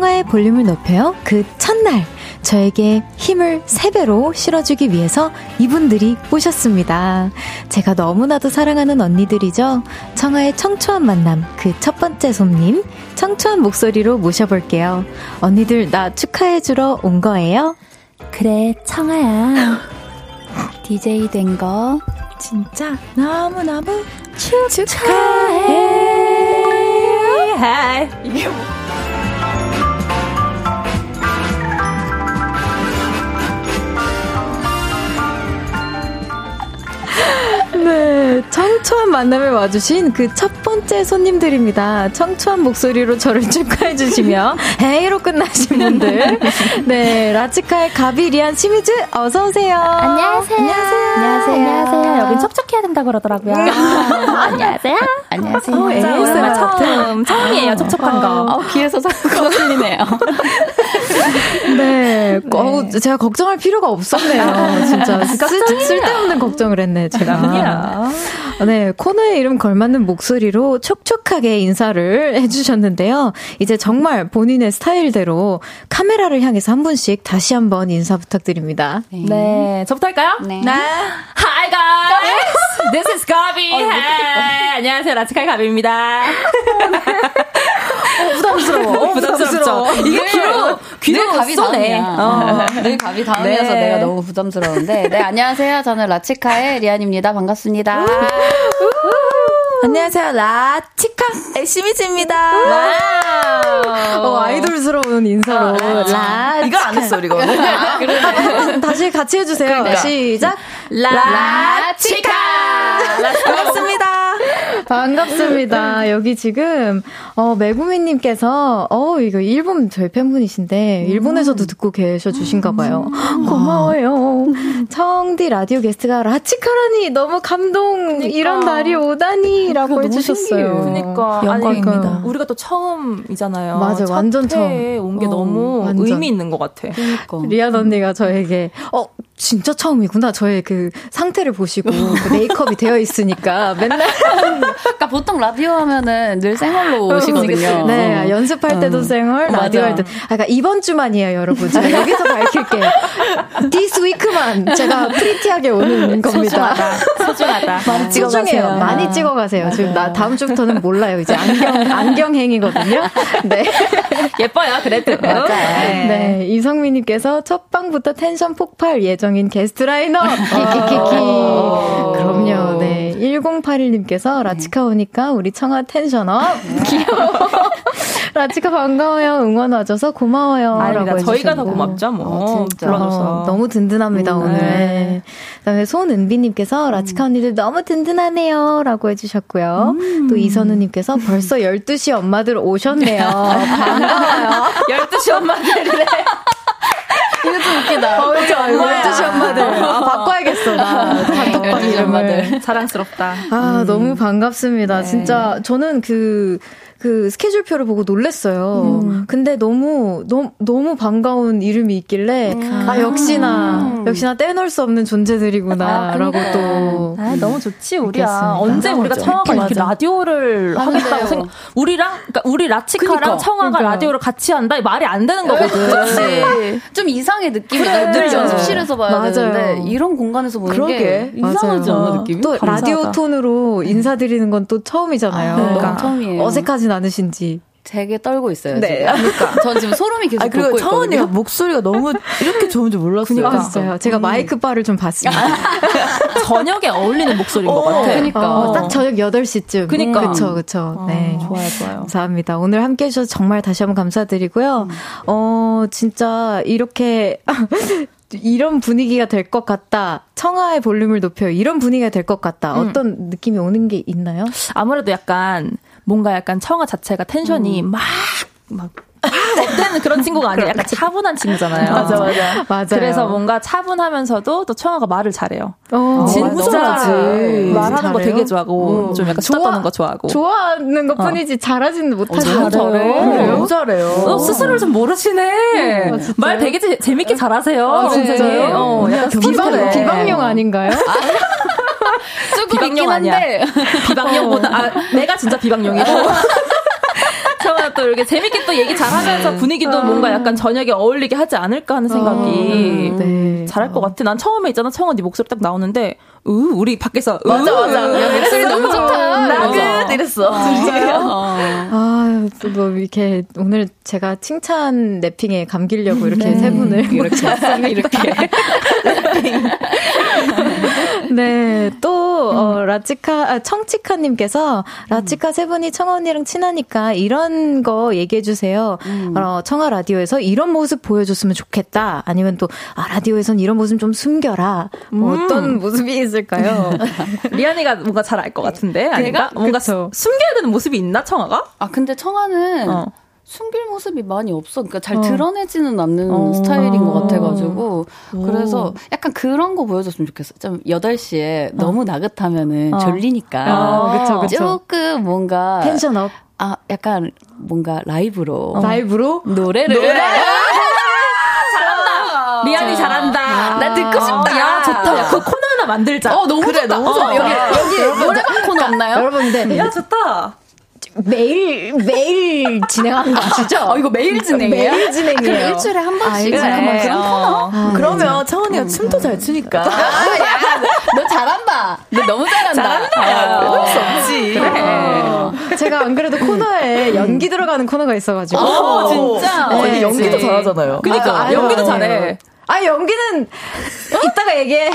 청하의 볼륨을 높여요. 그 첫날 저에게 힘을 3배로 실어주기 위해서 이분들이 오셨습니다. 제가 너무나도 사랑하는 언니들이죠. 청하의 청초한 만남 그 첫 번째 손님 청초한 목소리로 모셔볼게요. 언니들 나 축하해주러 온 거예요? 그래 청아야 DJ 된 거 진짜 너무너무 축, 축하해. 축하해. 이게 뭐 Amen. 처음 만남에 와주신 그 첫 번째 손님들입니다. 청초한 목소리로 저를 축하해 주시며, 헤이로 끝나신 분들. 네, 라치카의 가비, 리안, 시미즈, 어서 오세요. 안녕하세요. 안녕하세요. 안녕하세요. 안녕하세요. 여긴 촉촉해야 된다고 그러더라고요. 안녕하세요. 안녕하세요. 어, 에이스가 처음, 처음이에요, 촉촉한 거. 어, 귀에서 자꾸 거슬리네요. 네. 어, 제가 걱정할 필요가 없었네요. 진짜. 쓸, 쓸데없는 걱정을 했네, 제가. 아니야. 네. 코너에 이름 걸맞는 목소리로 촉촉하게 인사를 해주셨는데요. 이제 정말 본인의 스타일대로 카메라를 향해서 한 분씩 다시 한번 인사 부탁드립니다. 네. 네. 저부터 할까요? 네. 네. Hi guys! This is Gabi. Hey. 안녕하세요. 라치카의 가비입니다. 부담스러워. 어, 부담스러워. 이게 귀로, 귀로 갑이 쏘네. 어. 늘 갑이 다음이어서 네. 내가 너무 부담스러운데. 네, 안녕하세요. 저는 라치카의 리안입니다. 반갑습니다. 안녕하세요. 라치카 시미즈입니다. 어, 아이돌스러운 인사로. 라, 이거 안 했어, 이거. 한번 다시 같이 해주세요. 시작. 라치카! 반갑습니다. 반갑습니다. 여기 지금, 어, 매구미님께서, 어, 이거 일본 저희 팬분이신데, 일본에서도 듣고 계셔 주신가 봐요. 고마워요. 청디 라디오 게스트가 라치카라니 너무 감동, 이런 날이 오다니, 라고 해주셨어요. 그니까. 영광입니다. 아니, 우리가 또 처음이잖아요. 맞아요, 첫 완전 처음. 온게 어, 너무 완전. 의미 있는 것 같아. 그러니까. 리안 언니가 저에게, 어, 진짜 처음이구나. 저의 그 상태를 보시고, 그 메이크업이 되어 있으니까 맨날. 그러니까 보통 라디오 하면은 늘 생얼로 오시거든요. 네, 연습할 때도 생얼, 어, 라디오. 할 때. 아, 그러니까 이번 주만이에요, 여러분. 제가 여기서 밝힐게요. This week만 제가 pretty하게 오는 겁니다. 소중하다. 많이 소중해요. 많이 찍어 가세요. 지금 나 다음 주부터는 몰라요. 이제 안경, 안경행이거든요. 네. 예뻐요, 그래도. 네. 이성민님께서 첫 방부터 텐션 폭발 예정 인 게스트 라인업. 키키키키. 그럼요. 네. 1081님께서 라치카 오니까 우리 청하 tension up. 귀여워. 라치카 반가워요. 응원 와줘서 고마워요. 아닙니다. 라고 저희가 더. 고맙죠, 뭐. 어, 진짜. 불러줘서. 어, 너무 든든합니다, 오늘. 네. 그다음에 손은비님께서 라치카 언니들 너무 든든하네요. 라고 해주셨고요. 또 이선우님께서 벌써 12시 엄마들 오셨네요. 반가워요. 12시 엄마들이래. 좀 웃기다. 어, 그쵸. 12시 엄마들. 아, 바꿔야겠어, 나. 단톡방 12시 엄마들. 이름을. 자랑스럽다. 아, 너무 반갑습니다. 진짜, 저는 그, 그 스케줄표를 보고 놀랬어요. 근데 너무, 너무, 너무 반가운 이름이 있길래, 아, 역시나, 역시나 떼놓을 수 없는 존재들이구나, 라고 또. 아, 너무 좋지, 우리야. 느꼈습니다. 언제 우리가. 청아가 이렇게. 라디오를 하겠다고 생각, 우리랑, 그러니까 우리 라치카랑 그니까. 청아가 그니까. 라디오를 같이 한다? 말이 안 되는 거거든. 그렇지. 좀 이상해 느낌이. 늘 그래. 연습실에서 봐야 맞아요. 되는데 이런 공간에서 보는 그러게. 게 이상하지 맞아요. 않아 느낌이? 또 감사하다. 라디오 톤으로 인사드리는 건 또 처음이잖아요. 아, 그러니까 너무 처음이에요. 어색하진 않으신지. 되게 떨고 있어요. 네. 지금. 그러니까 전 지금 소름이 계속 아, 그리고 돋고 청원이가 있거든요. 목소리가 너무 이렇게 좋은 줄 몰랐어요. 아, 진짜요. 제가 마이크 바를 좀 봤습니다. 저녁에 어울리는 목소리인 것 어, 같아. 그니까. 어, 딱 저녁 8시쯤. 그니까. 그쵸, 그쵸. 네. 좋아요, 좋아요. 감사합니다. 오늘 함께 해주셔서 정말 다시 한번 감사드리고요. 어, 진짜 이렇게, 이런 분위기가 될 것 같다. 청아의 볼륨을 높여 이런 분위기가 될 것 같다. 어떤 느낌이 오는 게 있나요? 아무래도 약간, 뭔가 약간 청아 자체가 텐션이 막, 막, 막 업되는 그런 친구가 아니라 약간 차분한 친구잖아요. 맞아, 맞아. 맞아요. 그래서 뭔가 차분하면서도 또 청아가 말을 잘해요. 어, 진짜 잘하지. 말하는 거 잘해요? 되게 좋아하고 좀 약간 수다 좋아- 떠는 거 좋아하고 좋아하는 것 뿐이지 잘하지는 못하죠. 너무 잘해. 그래요? 너무 잘해요. 너 스스로를 좀 모르시네. 말 되게 재, 재밌게 잘하세요. 아, 진짜요? 어, 약간 비방. 비방용 아닌가요? 조금 있긴 비방용 아니야. 한데 비방용보다 아 내가 진짜 비방용이고. 저가 또 이렇게 재밌게 또 얘기 잘하면서 분위기도 뭔가 약간 저녁에 어울리게 하지 않을까 하는 생각이 네. 잘할 것 같아. 난 처음에 있잖아. 청아 네 목소리 딱 나오는데 으 우리 밖에서 맞아 맞아. 으, 목소리 너무 좋다. 나긋 이랬어. 아, 또뭐 이렇게 오늘 제가 칭찬 랩핑에 감기려고 이렇게 세 분을 이렇게 이렇게 네, 또, 어, 라치카, 아, 청치카님께서, 라치카 세 분이 청아 언니랑 친하니까 이런 거 얘기해주세요. 음. 어, 청아 라디오에서 이런 모습 보여줬으면 좋겠다. 아니면 또, 아, 라디오에선 이런 모습 좀 숨겨라. 뭐 음. 어떤 모습이 있을까요? 리안이가 뭔가 잘 알 것 같은데? 아닌가? 뭔가 그쵸. 숨겨야 되는 모습이 있나, 청아가? 아, 근데 청아는, 어. 숨길 모습이 많이 없어. 그러니까 잘 어. 드러내지는 않는 어. 스타일인 것 같아가지고. 오. 그래서 약간 그런 거 보여줬으면 좋겠어. 좀 8시에 어. 너무 나긋하면은 어. 졸리니까. 어, 그쵸, 그쵸. 조금 뭔가. tension up. 아, 약간 뭔가 라이브로. 어. 라이브로? 노래를. 노래? 잘한다. 리안이 잘한다. 아. 나 듣고 싶다. 야, 좋다. 야, 그 코너 하나 만들자. 어, 너무 그래, 좋다. 너무 좋아. 여기, 여기 노래방 코너 없나요? 여러분, 네. 야, 좋다. 매일 매일 진행하는 거 아시죠? 어, 이거 매일 진행이에요? 매일 진행이에요. 그럼 일주일에 한 번씩 아, 잠깐만 그런 어. 코너? 아, 그러면 차원이가 음. 춤도 잘 추니까. 아, 야, 너 잘한다. 너 너무 잘한다. 잘한다. 그럴 수 없지. 그래. 어. 제가 안 그래도 코너에 연기 들어가는 코너가 있어가지고. 어, 진짜. 네, 연기도 잘하잖아요. 그러니까 아, 연기도 잘해. 아, 연기는 이따가 얘기해.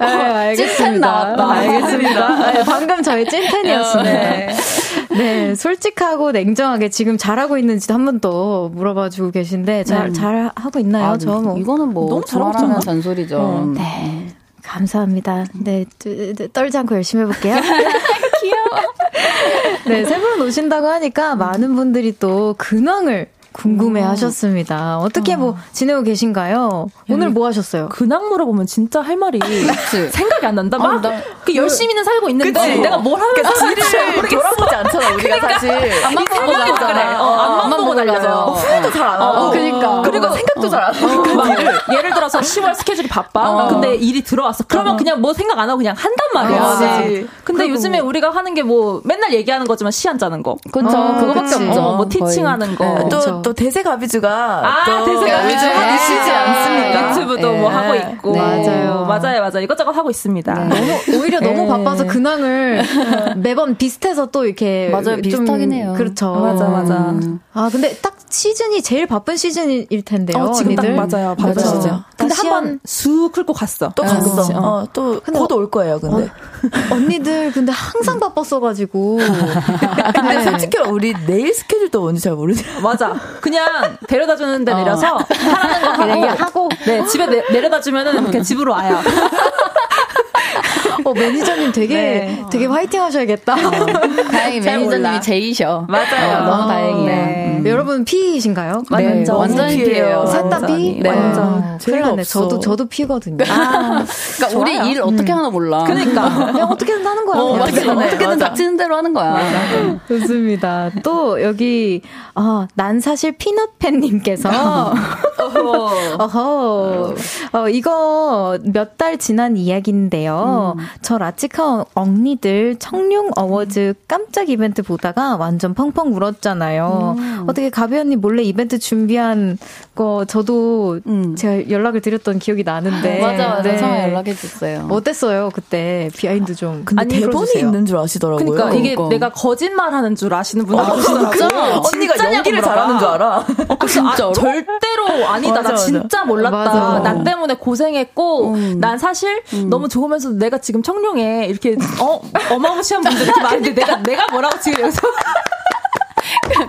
네, 알겠습니다. 찐 알겠습니다. 네, 방금 저희 찐팬이었어요. 네, 솔직하고 냉정하게 지금 잘하고 있는지도 한 번 더 물어봐 주고 계신데 잘, 음. 잘 하고 있나요? 아, 저 뭐. 이거는 뭐 너무 잘하면 잔소리죠. 음. 네. 감사합니다. 네, 떨지 않고 열심히 해볼게요. 귀여워. 네, 세 분 오신다고 하니까 많은 분들이 또 근황을 궁금해 하셨습니다. 어떻게 뭐 어. 지내고 계신가요? 오늘 뭐 하셨어요? 근황 물어보면 진짜 할 말이 생각이 안 난다. 막 아, 그 열심히는 살고 있는데 그치? 내가 뭘 하면서 뒤를 돌아보지 않잖아 우리가 그러니까 사실 앞만 보고 달려. 어, 앞만 보고 달려서 후회도 잘안 하고. 어, 그러니까 그리고 생각도 잘 안 하고. 어. 예를 들어서 10월 스케줄이 바빠. 어. 근데 일이 들어왔어. 그러면 그냥 뭐 생각 안 하고 그냥 한단 말이야. 어, 근데 요즘에 우리가 하는 게 뭐 맨날 얘기하는 거지만 시안 짜는 거. 그렇죠. 그거밖에 없죠. 뭐 티칭하는 거. 또또 대세 가비주가 아 대세 가비주 하기 쉬지 않습니까? 유튜브도 뭐 하고 있고 네. 맞아요. 맞아요, 맞아요. 이것저것 하고 있습니다. 네. 너무 오히려 너무 바빠서 근황을 매번 비슷해서 또 이렇게 맞아요, 비슷하긴 해요. 그렇죠. 맞아, 맞아. 음. 아 근데 딱 시즌이 제일 바쁜 시즌일 텐데요. 어, 지금 언니들. 딱 맞아요, 바쁜 맞아. 시즌. 근데 한 번 쑥 훑고 갔어. 또 갔어. 어, 또곧 올 거예요, 근데. 어, 언니들 근데 항상 바빴어가지고. 근데 네. 솔직히 우리 내일 스케줄도 뭔지 잘 모르죠. 맞아. 그냥 데려다 주는 데 내려서 어. 하라는 거 하고, 하고 네 집에 내, 내려다 주면은 그냥 집으로 와요. 어, 매니저님 되게, 네. 되게 화이팅 하셔야겠다. 다행히 매니저님이 제이셔. 맞아요. 어, 너무 다행이에요. 네. 음. 여러분 P이신가요? 네, 완전, 완전 P예요. 셋다 P? 네. 완전. 큰일 났네. 저도, 저도 P거든요. 아, 그러니까 좋아요. 우리 일 어떻게 음. 하나 몰라. 그러니까. 그냥 어떻게든 하는 거야. 어, 어떻게든, 어떻게든 닥치는 대로 하는 거야. 맞아. 좋습니다. 또 여기, 어, 난 사실 피넛팬님께서. 어허. 어, 이거 몇 달 지난 이야기인데요. 음. 저 라치카 엉니들 청룡 어워즈 깜짝 이벤트 보다가 완전 펑펑 울었잖아요. 음. 어떻게 가비 언니 몰래 이벤트 준비한 거 저도 음. 제가 연락을 드렸던 기억이 나는데. 맞아, 맞아. 네. 처음에 연락해 줬어요. 어땠어요, 그때? behind 좀. 근데 아니, 대본이 풀어주세요. 있는 줄 아시더라고요. 그러니까 이게 그러니까. 내가 거짓말 하는 줄 아시는 분들 어, 계시더라고요. 언니가 연기를 잘하는 줄 알아. 어, 진짜 아, 절대로 아니다. 맞아, 나 진짜 몰랐다. 맞아. 나 때문에 고생했고 음. 난 사실 음. 너무 좋으면서 내가 지금 청룡에 이렇게 어 어마무시한 분들 이렇게 많은데 내가 내가 뭐라고 지금 여기서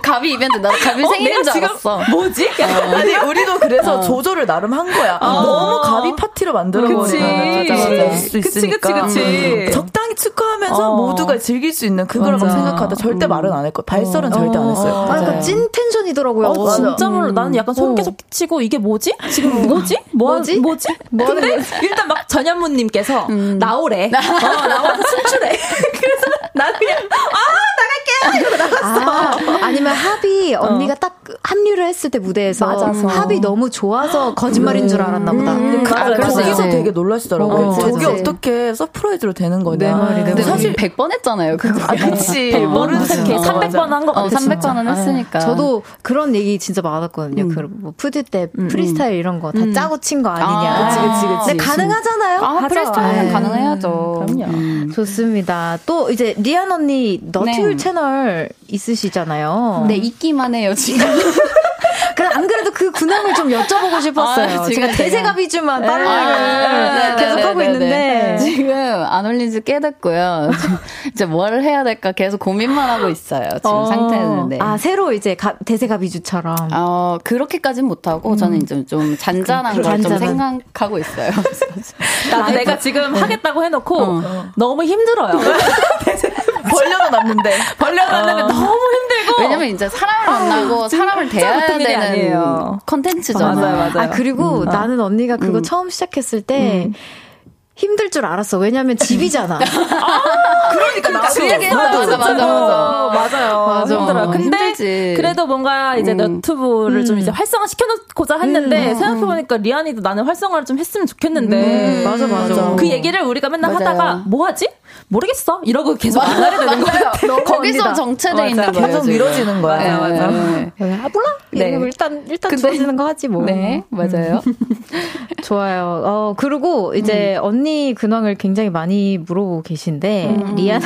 가비 이벤트 나 가비 어, 생일인 줄 알았어. 뭐지? 어. 아니 우리도 그래서 어. 조절을 나름 한 거야. 어. 너무 가비 파티로 만들어 버리면 수 있으니까. 그치, 그치, 음. 적당히 축하하면서 어. 모두가 즐길 수 있는 그거라고 생각하다 절대 음. 말은 안 했고 발설은 절대 안 했어요. 아, 그러니까 찐 텐션이더라고요. 어, 진짜 몰라. 음. 나는 약간 손 계속 치고 이게 뭐지? 지금 뭐지? 뭐, 뭐지? 뭐지? 뭐 근데 일단 막 전현무님께서 음. 나오래. 어, 나와서 춤추래. 그래서 나는 그냥 아 아, 아니면 가비 언니가 어. 딱 합류를 했을 때 무대에서 맞아서. 합이 너무 좋아서 거짓말인 줄 알았나 보다. 음, 그, 아, 그래서 거기서 되게 놀라시더라고요. 어, 저게 어떻게 surprise로 되는 거냐. 내 말이 근데 사실 100번 했잖아요. 그거. 아, 그치. 100번은 특히 300번 한 거 같아. 어, 300번은 했으니까. 저도 그런 얘기 진짜 많았거든요. 음. 그뭐 푸드 때 음, 음. 프리스타일 이런 거다 음. 짜고 친 거 아니냐. 아, 그치, 그치, 그치. 근데 가능하잖아요. 아, 프리스타일은 네. 가능해야죠. 그럼요. 좋습니다. 또 이제 리안 언니 너튜브 네. 채널 있으시잖아요. 네, 있기만 해요, 지금. 안 그래도 그 근황 근황을 좀 여쭤보고 싶었어요. 아, 제가 대세가 비주만 빨래를 아, 계속 하고 있는데 지금 안 올린 지꽤 됐고요. 이제 뭘 해야 될까 계속 고민만 하고 있어요. 지금 어. 상태는. 네. 아 새로 이제 가, 대세가 비주처럼. 어 그렇게까지는 못 하고 음. 저는 이제 좀 잔잔한 걸 좀 생각하고 있어요. 나 내가 지금 하겠다고 해놓고 어. 너무 힘들어요. 벌려놨는데 벌려놨는데 어. 너무 힘들고 왜냐면 이제 사람을 만나고 아, 사람을 대해야 되는 컨텐츠잖아요. 맞아요, 맞아요. 아 그리고 음. 나는 언니가 그거 음. 처음 시작했을 때 음. 힘들 줄 알았어. 왜냐면 집이잖아. 아, 그러니까 나도 그 얘기 맞아, 맞아, 맞아, 맞아. 맞아요. 맞아. 힘들어요. 근데 힘들지. 그래도 뭔가 이제 음. 너튜브를 음. 좀 이제 활성화 시켜놓고자 했는데 음. 생각해 보니까 리안이도 나는 활성화를 좀 했으면 좋겠는데. 음. 맞아, 맞아. 그 얘기를 우리가 맨날 맞아요. 하다가 뭐 하지? 모르겠어. 이러고 계속 안 하게 되는 거예요. 거기서 정체돼 있는 거예요. 계속 미뤄지는 거야. 네, 맞아. 네. 아, 몰라? 네. 일단, 일단 근데, 좋아지는 거 하지 뭐. 네, 맞아요. 좋아요. 어, 그리고 이제 음. 언니 근황을 굉장히 많이 물어보고 계신데, 음. 리안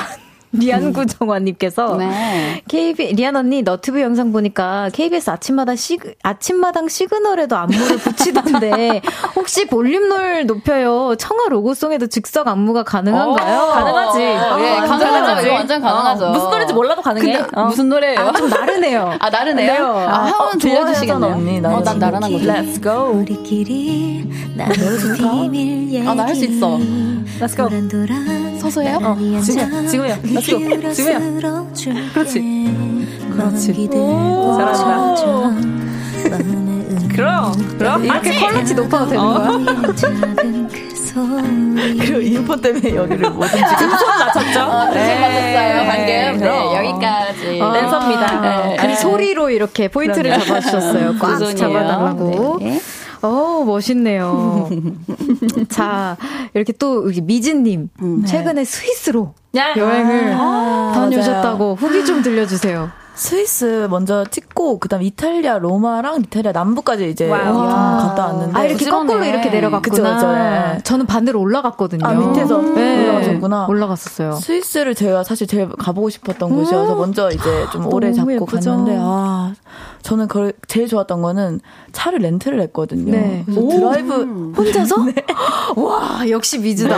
리안구 정화님께서 네. KB 리안 언니 너튜브 영상 보니까 KBS 아침마다 시 아침마당 시그널에도 안무를 붙이던데 혹시 볼륨을 높여요 청하 로고송에도 즉석 안무가 가능한가요? 어, 가능하지. 어, 예, 가능하죠. 완전 가능하죠. 어, 무슨 노래인지 몰라도 가능해. 어. 무슨 노래예요? 아, 좀 나르네요. 아 나르네요. 아, 아 한번 들려주시겠네요. 언니, 어, 난 나른한 거. Let's go. 우리끼리 아, 나 할 수 있어. Let's go. 서서 해요? 어, 지금, 지금이요. Let's go. 지금이요. 그렇지. 그렇지. 잘한다. 그럼, 그럼. 이렇게 quality 높아도 되는 거야? 그리고 이어폰 때문에 여기를 뭐든지 손 맞췄죠? 어, 네. 맞췄어요 방금. 네, 여기까지. 어, 댄서입니다. 네. 그 소리로 이렇게 포인트를 잡아주셨어요. 꽉 잡아달라고. 네. 어, 멋있네요. 자, 이렇게 또 미진님 음, 네. 최근에 스위스로 여행을 아, 다녀오셨다고. 후기 좀 들려주세요. 스위스 먼저 찍고 그다음 이탈리아 로마랑 이탈리아 남부까지 이제 갔다 왔는데 아 이렇게 부지런해. 거꾸로 이렇게 내려갔구나. 그쵸, 그쵸, 네. 저는 반대로 올라갔거든요. 아 밑에서 네. 올라가셨구나. 올라갔었어요. 스위스를 제가 사실 제일 가보고 싶었던 음~ 곳이어서 먼저 이제 좀 오래 잡고 예쁘죠. 갔는데 아 저는 그 제일 좋았던 거는 차를 렌트를 했거든요. 네. 드라이브 혼자서? 네. 와 역시 미지다.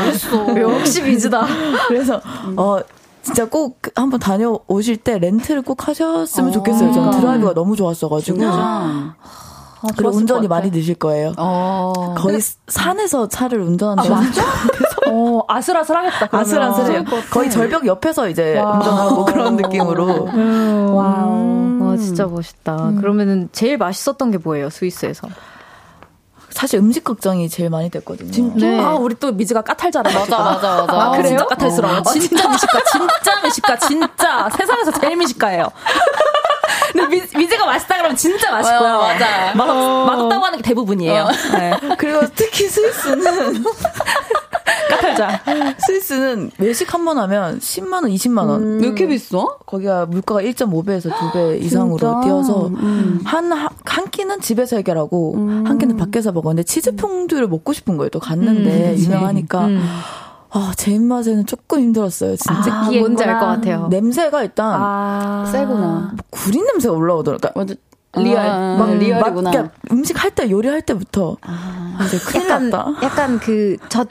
역시 미지다. 그래서 어 진짜 꼭 한번 다녀오실 때 렌트를 꼭 하셨으면 좋겠어요. 저는 아. 드라이브가 너무 좋았어가지고. 아, 그리고 운전이 많이 느실 거예요. 어. 거의 산에서 차를 운전하는 아? 어, 아슬아슬하겠다. 그러면. 아슬아슬해요. 거의 절벽 옆에서 이제 와. 운전하고 그런 느낌으로. 음. Wow. 와, 진짜 멋있다. 음. 그러면은 제일 맛있었던 게 뭐예요, 스위스에서? 사실 음식 걱정이 제일 많이 됐거든요. 진짜? 네. 아, 우리 또 미지가 까탈자라. 맞아, 맞아, 맞아. 아, 그래요? 진짜 까탈스러워. 어. 진짜 미식가, 진짜 미식가, 진짜. 세상에서 제일 미식가예요. 근데 미, 미지가 맛있다 그러면 진짜 맛있고요. 어, 맞아. 맛, 어. 맛없다고 하는 게 대부분이에요. 어. 네. 그리고 특히 스위스는 까탈자. 스위스는 외식 한 번 하면 10만 원, 20만 원. 음. 왜 이렇게 비싸? 거기가 물가가 1.5배에서 2배 이상으로 진짜? 뛰어서 음. 한, 한 끼는 집에서 해결하고 음. 한 끼는 밖에서 먹었는데 치즈 퐁듀를 먹고 싶은 거예요. 또 갔는데 음, 유명하니까. 음. 아, 제 입맛에는 조금 힘들었어요. 진짜. 아, 뭔지 알 것 같아요. 냄새가 일단 아, 세구나. 뭐 구린 냄새가 올라오더라고요. 그러니까 리얼. 아, 막 리얼이구나. 막, 음식 할 때 요리할 때부터 아, 이제 큰일 약간, 났다. 약간 그젓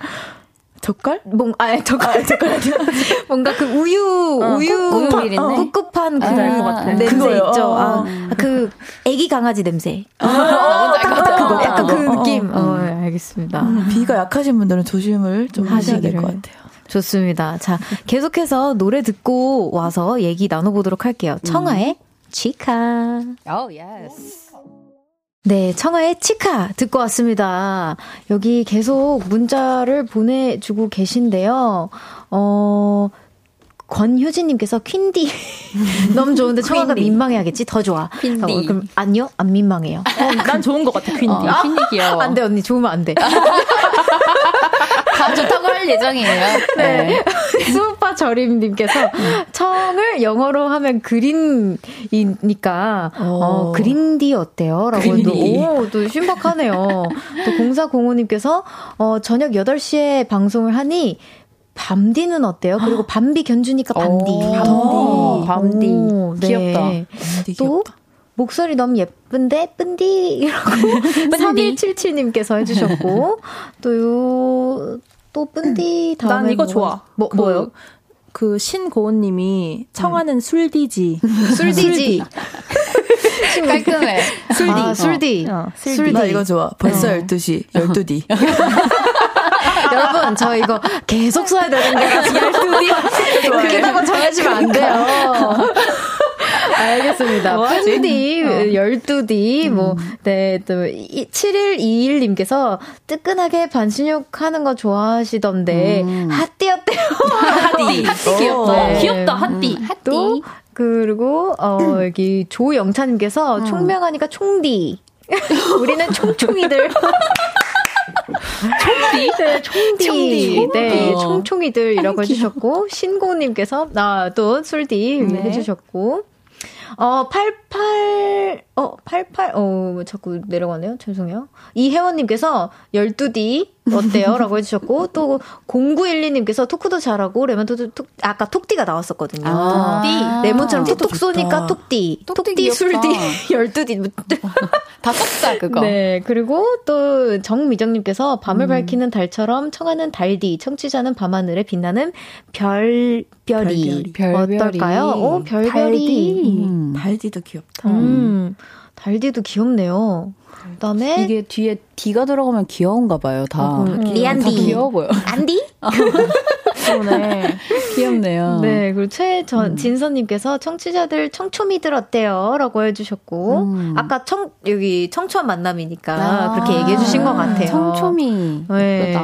젓갈? 뭔, 아, 젓갈, 아, 젓갈 뭔가 그 우유, 어, 우유, 꿉꿉한, 어, 꿉꿉한 그 아. 냄새 그거요. 있죠. 아, 그 애기 강아지 냄새. 아, 아, 그거, 약간 그 느낌. 어, 어, 알겠습니다. 음, 비가 약하신 분들은 조심을 좀 하셔야 될 것 같아요. 좋습니다. 자, 계속해서 노래 듣고 와서 얘기 나눠보도록 할게요. 청하의 치카. Oh, yes. 네, 청하의 치카 듣고 왔습니다. 여기 계속 문자를 보내주고 계신데요. 어, 권효진님께서 퀸디 너무 좋은데 청아가 민망해하겠지 더 좋아. 퀸디. 어, 그럼 아니요 안 민망해요. 어, 난 좋은 것 같아 퀸디. 어, 퀸디 귀여워. 안돼 언니 좋으면 안 돼. 다 좋다고 할 예정이에요. 네. 네. 수우파 저림님께서 청을 영어로 하면 그린이니까, 어, 어 그린디 어때요? 라고 또, 오, 또 신박하네요. 또 공사공호님께서, 어, 저녁 8시에 방송을 하니, 밤디는 어때요? 그리고 밤비 견주니까 밤디. 밤디. 밤디. 오, 네. 귀엽다. 또, 목소리 너무 예쁜데, 쁜디라고 3177님께서 해주셨고, 또 요, 또 쁜디 다음에. 난 이거 뭐, 좋아. 뭐, 그, 뭐요? 그 신고은님이 청하는 음. 술디지. 술디지. 깔끔해. 술디. 아, 술디. 어. 어, 술디. 나 이거 좋아. 벌써 어. 12시. 12디. 여러분, 저 이거 계속 써야 되는 거라서 12디. 그렇게다고 정해지면 안 돼요. 알겠습니다. 푸디, 어. 12디, 뭐, 음. 네, 또, 7121님께서 뜨끈하게 반신욕 하는 거 좋아하시던데, 음. 핫띠 어때요? 핫띠. 핫띠 귀엽다. 네. 귀엽다, 핫띠. 음. 핫띠. 그리고, 어, 여기 조영찬님께서 음. 총명하니까 총디. 우리는 총총이들. 총디? 네, 총디. 총디. 네, 총총이들이라고 해주셨고, 신고님께서, 아, 또 술디 네. 해주셨고, 어, 88, 어, 88, 어, 자꾸 내려가네요. 죄송해요. 이혜원님께서 12D 어때요? 라고 해주셨고, 또 0912님께서 토크도 잘하고, 레몬도 톡, 아까 톡디가 나왔었거든요. 아~ 톡디. 레몬처럼 톡톡 쏘니까 톡디. 톡디 술디. 12D. 다 섞자, 그거. 네. 그리고 또 정미정님께서 밤을 음. 밝히는 달처럼 청하는 달디, 청취자는 밤하늘에 빛나는 별, 별이. 별별이. 어떨까요? 오, 별별이. 달디. 음. 달디도 귀엽다. 음. 달디도 귀엽네요. 그다음에 이게 뒤에 D가 들어가면 귀여운가 봐요. 다 어, 음, 리안디 다 귀여워 보여. 안디? 네. 귀엽네요. 네, 그리고 최진선님께서 음. 청취자들 청초미들 어때요?라고 해주셨고 음. 아까 청 여기 청초한 만남이니까 아, 그렇게 얘기해주신 것 같아요. 청초미. 네.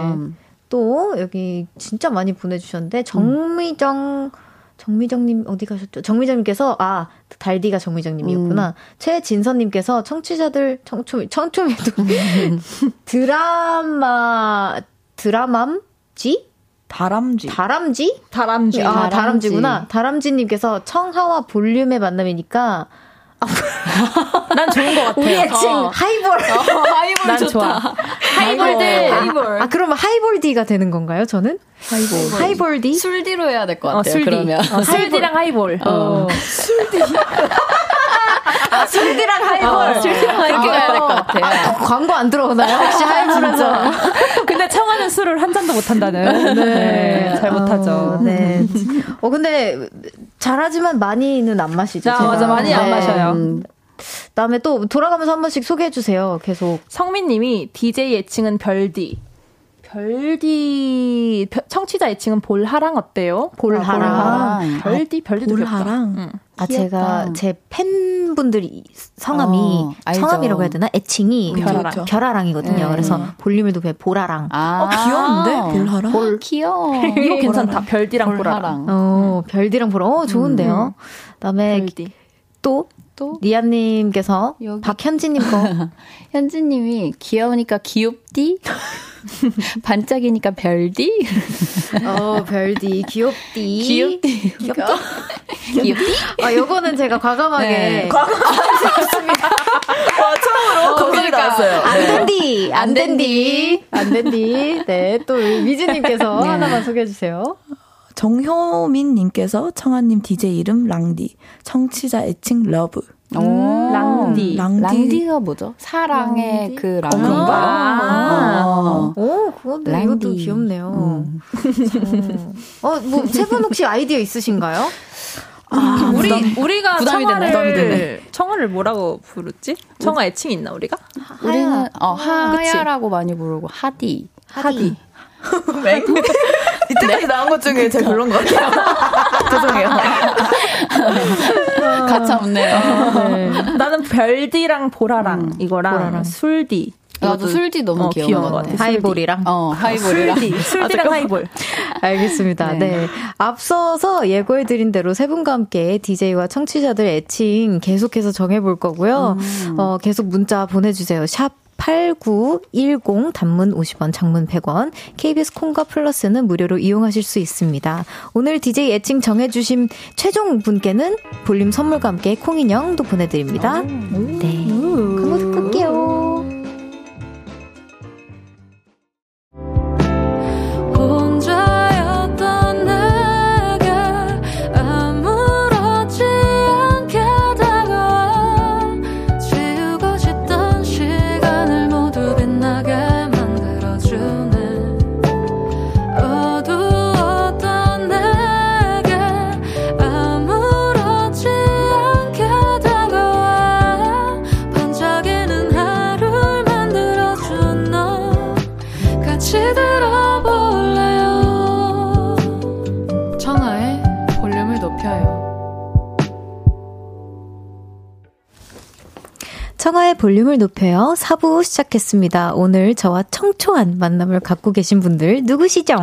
또 여기 진짜 많이 보내주셨는데 정미정 음. 정미정님 어디 가셨죠? 정미정님께서 아 달디가 정미정님이었구나. 음. 최진선님께서 청취자들 청초미 청초미도 드라마 드라맘지 다람쥐. 다람쥐? 다람쥐. 아, 다람쥐구나. 다람쥐님께서 청하와 볼륨의 만남이니까 난 좋은 것 같아. 우리 애칭 어. 하이볼. 어, 하이볼 난 좋다. 좋아. 하이볼들. 하이볼. 아, 아, 그러면 하이볼디가 되는 건가요, 저는? 하이볼. 하이볼디? 술디로 해야 될 것 같아요. 어, 술디. 그러면. 어, 술디랑 하이볼. 어. 술디. 아, 술디랑 하이볼. 어, 술디랑 하이볼 해야 될 것 같아요. 아, 광고 안 들어오나요? 혹시 하이볼에서. 근데 청하는 술을 한 잔도 못 한다는. 네. 네. 잘 못하죠. 네. 어, 근데 잘하지만 많이는 안 마시죠. 아, 맞아. 많이 네. 안 마셔요. 음. 다음에 또 돌아가면서 한 번씩 소개해 주세요. 계속. 성민님이 DJ 애칭은 별디. 별디 청취자 애칭은 볼하랑 어때요? 볼하랑. 아, 볼하랑. 별디 별디도 볼하랑. 응. 아 제가 제 팬분들이 성함이 어, 성함이라고 해야 되나? 애칭이 별하랑. 별하랑이거든요. 네. 그래서 볼륨에도 왜 보라랑. 아, 어, 귀여운데 볼하랑. 볼 귀여워. 이거 괜찮다. 별디랑 보라랑. 어 별디랑 보라. 어 좋은데요. 음. 그다음에 별디. 또 또? 리아님께서 박현지님 거. 현지님이 귀여우니까 귀엽디? 반짝이니까 별디? 어, 별디. 귀엽디. 귀엽디. 귀엽다. 귀엽디? 아, 요거는 제가 과감하게. 네. 과감하게 했습니다. 와, 처음으로 어, 거기 나왔어요. 안 네. 된디. 안 된디. 안 된디. 네, 또 미즈님께서 네. 하나만 소개해 주세요. 정효민 님께서 청하님 DJ 이름 랑디, 청취자 애칭 러브. 오, 랑디. 랑디. 랑디가 뭐죠? 사랑의 랑디? 그 랑디. 아. 오, 그것도 랑디. 이것도 귀엽네요. 음. 어, 뭐, 세분 혹시 아이디어 있으신가요? 아, 우리 부담, 우리가 청아를 청아를 뭐라고 부르지? 청아 애칭 있나 우리가? 우리는 어 하야라고 많이 부르고 하디. 하디. 왜? 이때까지 네? 나온 것 중에 제일 별론 것 같아요. 죄송해요. 가차 없네요. 네. 나는 별디랑 보라랑 음, 이거랑 보라랑. 술디. 나도 술디 너무 어, 귀여운, 귀여운 것 같아. 하이볼이랑. 어, 하이볼이랑. 술디. 술디랑 하이볼. 알겠습니다. 네. 네. 앞서서 예고해드린 대로 세 분과 함께 DJ와 청취자들 애칭 계속해서 정해볼 거고요. 음. 어, 계속 문자 보내주세요. 샵 8910 단문 50원, 장문 100원, KBS 콩과 플러스는 무료로 이용하실 수 있습니다. 오늘 DJ 애칭 정해주신 최종 분께는 볼륨 선물과 함께 콩인형도 보내드립니다. 네. 볼륨을 높여요. 4부 시작했습니다. 오늘 저와 청초한 만남을 갖고 계신 분들 누구시죠?